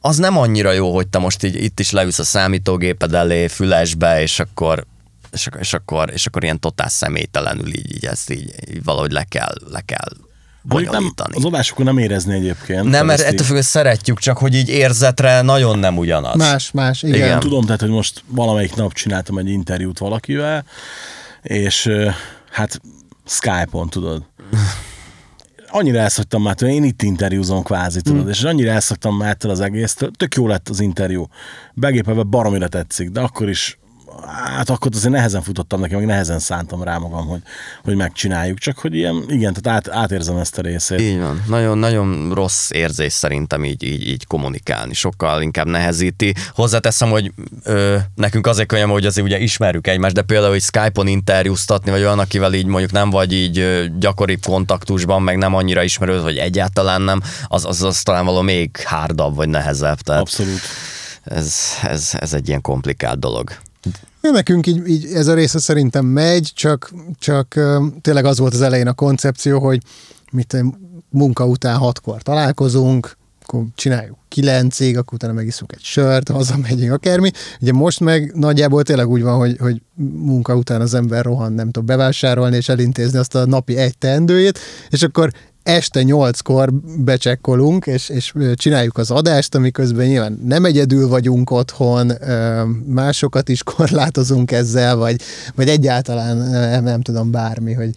az nem annyira jó, hogy te most így itt is leülsz a számítógéped elé, fülesbe, és akkor és akkor, és akkor, és akkor ilyen totál személytelenül így, így ezt így, így valahogy le kell, le kell nem, az adásokon nem érezni egyébként. Nem, mert ettől függően szeretjük, csak hogy így érzetre nagyon nem ugyanaz. más, más, igen. Igen. Tudom, tehát, hogy most valamelyik nap csináltam egy interjút valakivel, és hát Skype-on, tudod. Annyira elszoktam már, tőle, én itt interjúzom kvázi, tudod, és annyira elszoktam már ettől az egésztől, tök jó lett az interjú. Begépelve baromira tetszik, de akkor is hát akkor azért nehezen futottam neki, meg nehezen szántam rá magam, hogy, hogy megcsináljuk, csak hogy ilyen, igen, tehát át, átérzem ezt a részét. Így van. Nagyon, nagyon rossz érzés szerintem így, így, így kommunikálni. Sokkal inkább nehezíti. Hozzáteszem, hogy ö, nekünk azért könnyebb, hogy azért ugye ismerjük egymást, de például, hogy Skype-on interjúztatni, vagy olyan, akivel így mondjuk nem vagy így ö, gyakoribb kontaktusban, meg nem annyira ismerőd, vagy egyáltalán nem, az, az, az talán való még hárdabb, vagy nehezebb. Tehát Abszolút. ez, ez, ez egy ilyen komplikált dolog. Ja, Nekünk így, így ez a része szerintem megy, csak, csak tényleg az volt az elején a koncepció, hogy mit munka után hatkor találkozunk, akkor csináljuk kilencig, akkor utána megiszunk egy sört, hazamegyünk, akármi. Ugye most meg nagyjából tényleg úgy van, hogy, hogy munka után az ember rohan, nem tudom, bevásárolni és elintézni azt a napi egy teendőjét, és akkor este nyolckor becsekkolunk, és, és csináljuk az adást, amiközben nyilván nem egyedül vagyunk otthon, másokat is korlátozunk ezzel, vagy, vagy egyáltalán nem, nem tudom, bármi, hogy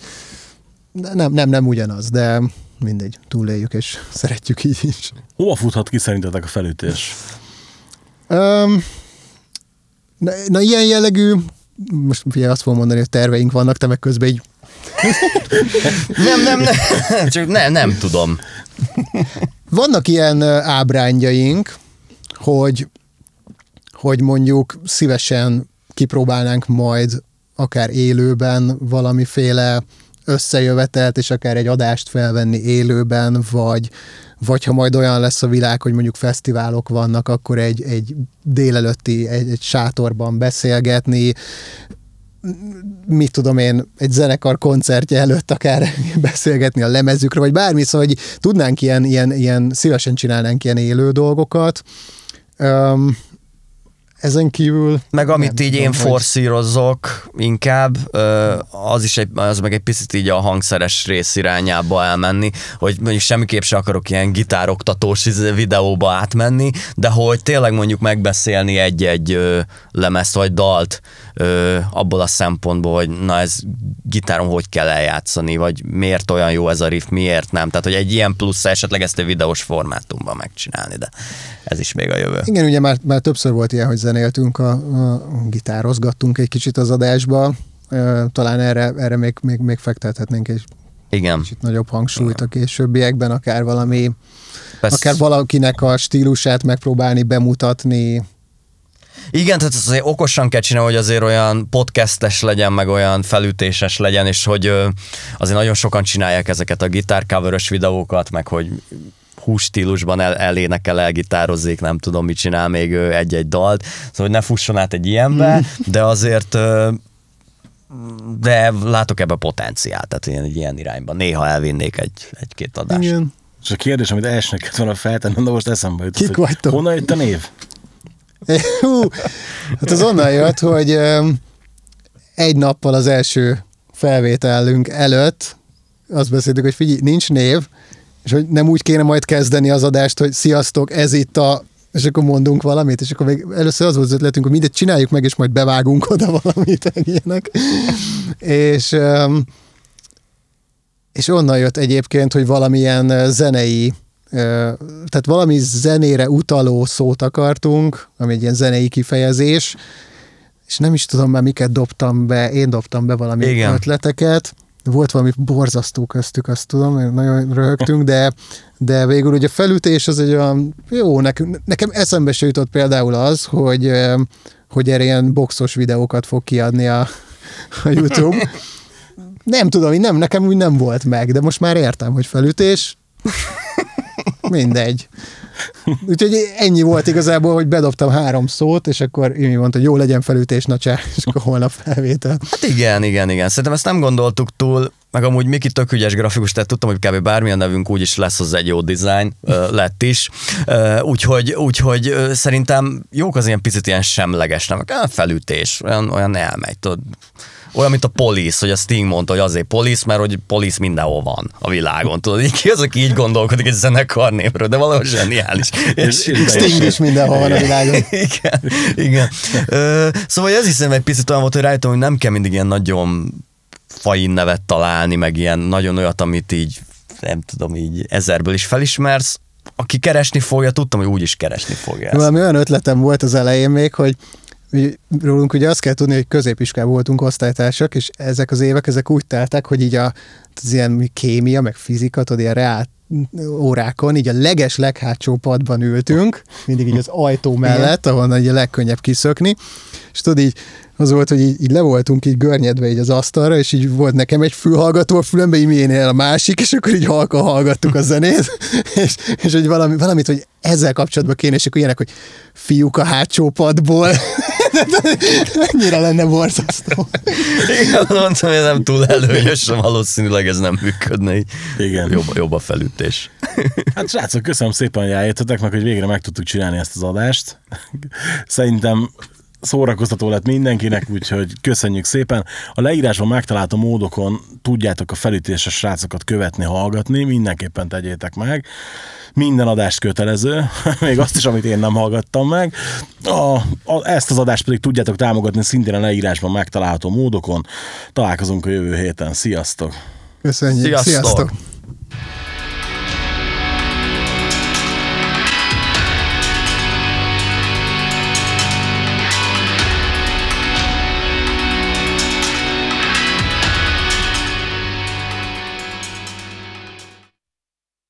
nem, nem, nem ugyanaz, de mindegy, túléljük, és szeretjük így is. Hova futhat ki szerintetek a felütés? Um, na, na, ilyen jellegű, most figyelj, azt fogom mondani, hogy terveink vannak, te meg közben így Nem, nem, nem, csak nem, nem tudom. Vannak ilyen ábrányjaink, hogy, hogy mondjuk szívesen kipróbálnánk majd akár élőben valamiféle összejövetelt, és akár egy adást felvenni élőben, vagy, vagy ha majd olyan lesz a világ, hogy mondjuk fesztiválok vannak, akkor egy, egy délelőtti, egy, egy sátorban beszélgetni, mit tudom én, egy zenekar koncertje előtt akár beszélgetni a lemezükről, vagy bármi, szóval hogy tudnánk ilyen, ilyen, ilyen szívesen csinálnánk ilyen élő dolgokat. Um, ezen kívül... Meg amit nem így tudom, én hogy- inkább, az is egy, az meg egy picit így a hangszeres rész irányába elmenni, hogy mondjuk semmiképp se akarok ilyen gitároktatós izé videóba átmenni, de hogy tényleg mondjuk megbeszélni egy-egy lemezt vagy dalt ö, abból a szempontból, hogy na ez gitáron hogy kell eljátszani, vagy miért olyan jó ez a riff, miért nem. Tehát, hogy egy ilyen plusz esetleg ezt a videós formátumban megcsinálni, de ez is még a jövő. Igen, ugye már, már többször volt ilyen, hogy zenéltünk, a, a, gitározgattunk egy kicsit az adásba, talán erre, erre még, még, még fektethetnénk egy Igen. kicsit nagyobb hangsúlyt a későbbiekben, akár valami, Persze. akár valakinek a stílusát megpróbálni, bemutatni, Igen, tehát ezt azért okosan kell csinálni, hogy azért olyan podcastes legyen, meg olyan felütéses legyen, és hogy azért nagyon sokan csinálják ezeket a gitárcoveros videókat, meg hogy hústílusban el, elénekel, elgitározzék, nem tudom, mit csinál még egy-egy dalt, szóval hogy ne fusson át egy ilyenbe, de azért de látok ebbe potenciált, tehát ilyen, egy ilyen irányban. Néha elvinnék egy, egy-két adást. Igen. És a kérdés, amit elsőnek kellett volna feltennem, de most eszembe jutott, Kik vagytok? Honnan jött a név? Hú, hát az onnan jött, hogy egy nappal az első felvételünk előtt azt beszéltük, hogy figyelj, nincs név, és hogy nem úgy kéne majd kezdeni az adást, hogy sziasztok, ez itt a és akkor mondunk valamit, és akkor még először az volt az ötletünk, hogy mindegy, csináljuk meg, és majd bevágunk oda valamit, ilyenek. és, és onnan jött egyébként, hogy valamilyen ö, zenei, tehát valami zenére utaló szót akartunk, ami egy ilyen zenei kifejezés, és nem is tudom már miket dobtam be, én dobtam be valami Igen. ötleteket, volt valami borzasztó köztük, azt tudom, nagyon röhögtünk, de, de végül ugye a felütés az egy olyan, jó, nekem, nekem eszembe se jutott például az, hogy, hogy erre ilyen boxos videókat fog kiadni a, a YouTube. Nem tudom, nem, nekem úgy nem volt meg, de most már értem, hogy felütés. Mindegy. Úgyhogy ennyi volt igazából, hogy bedobtam három szót, és akkor Imi mondta, hogy jó legyen felütés, na csá, és akkor holnap felvétel. Hát igen, igen, igen. Szerintem ezt nem gondoltuk túl, meg amúgy Miki tök ügyes grafikus, tehát tudtam, hogy kb. bármilyen nevünk úgyis lesz az egy jó design, lett is. Úgyhogy, úgyhogy szerintem jók az ilyen picit ilyen semleges. Olyan felütés, olyan, olyan elmegy, tudod. Olyan, mint a police, hogy a Sting mondta, hogy azért police, mert hogy police mindenhol van a világon. Tudod, így ki az, aki így gondolkodik egy zenekar névről, de valahol zseniális. És, és Sting is mindenhol van a világon. igen, igen. Ö, szóval ez hiszem egy picit olyan volt, hogy rájöttem, hogy nem kell mindig ilyen nagyon fain nevet találni, meg ilyen nagyon olyat, amit így nem tudom, így ezerből is felismersz. Aki keresni fogja, tudtam, hogy úgy is keresni fogja ezt. Valami olyan ötletem volt az elején még, hogy rólunk ugye azt kell tudni, hogy középiskolában voltunk osztálytársak, és ezek az évek, ezek úgy teltek, hogy így a, az ilyen kémia, meg fizika, tudod, ilyen reál órákon, így a leges leghátsó padban ültünk, mindig így az ajtó mellett, ahonnan így a legkönnyebb kiszökni, és tudod, így az volt, hogy így, így le voltunk így görnyedve így az asztalra, és így volt nekem egy fülhallgató a fülembe, így miénél a másik, és akkor így halka hallgattuk a zenét, és, és hogy valami, valamit, hogy ezzel kapcsolatban kéne, és akkor ilyenek, hogy fiúk a hátsó padból. Annyira lenne borzasztó. Igen, mondtam, hogy nem túl előnyös, valószínűleg ez nem működne. Így. Igen. Jobb, jobb a felütés. Hát srácok, köszönöm szépen, hogy eljöttetek, meg hogy végre meg tudtuk csinálni ezt az adást. Szerintem szórakoztató lett mindenkinek, úgyhogy köszönjük szépen. A leírásban megtalálható módokon tudjátok a felütéses srácokat követni, hallgatni, mindenképpen tegyétek meg. Minden adást kötelező, még azt is, amit én nem hallgattam meg. A, a, ezt az adást pedig tudjátok támogatni szintén a leírásban megtalálható módokon. Találkozunk a jövő héten. Sziasztok! Köszönjük. Sziasztok. Sziasztok.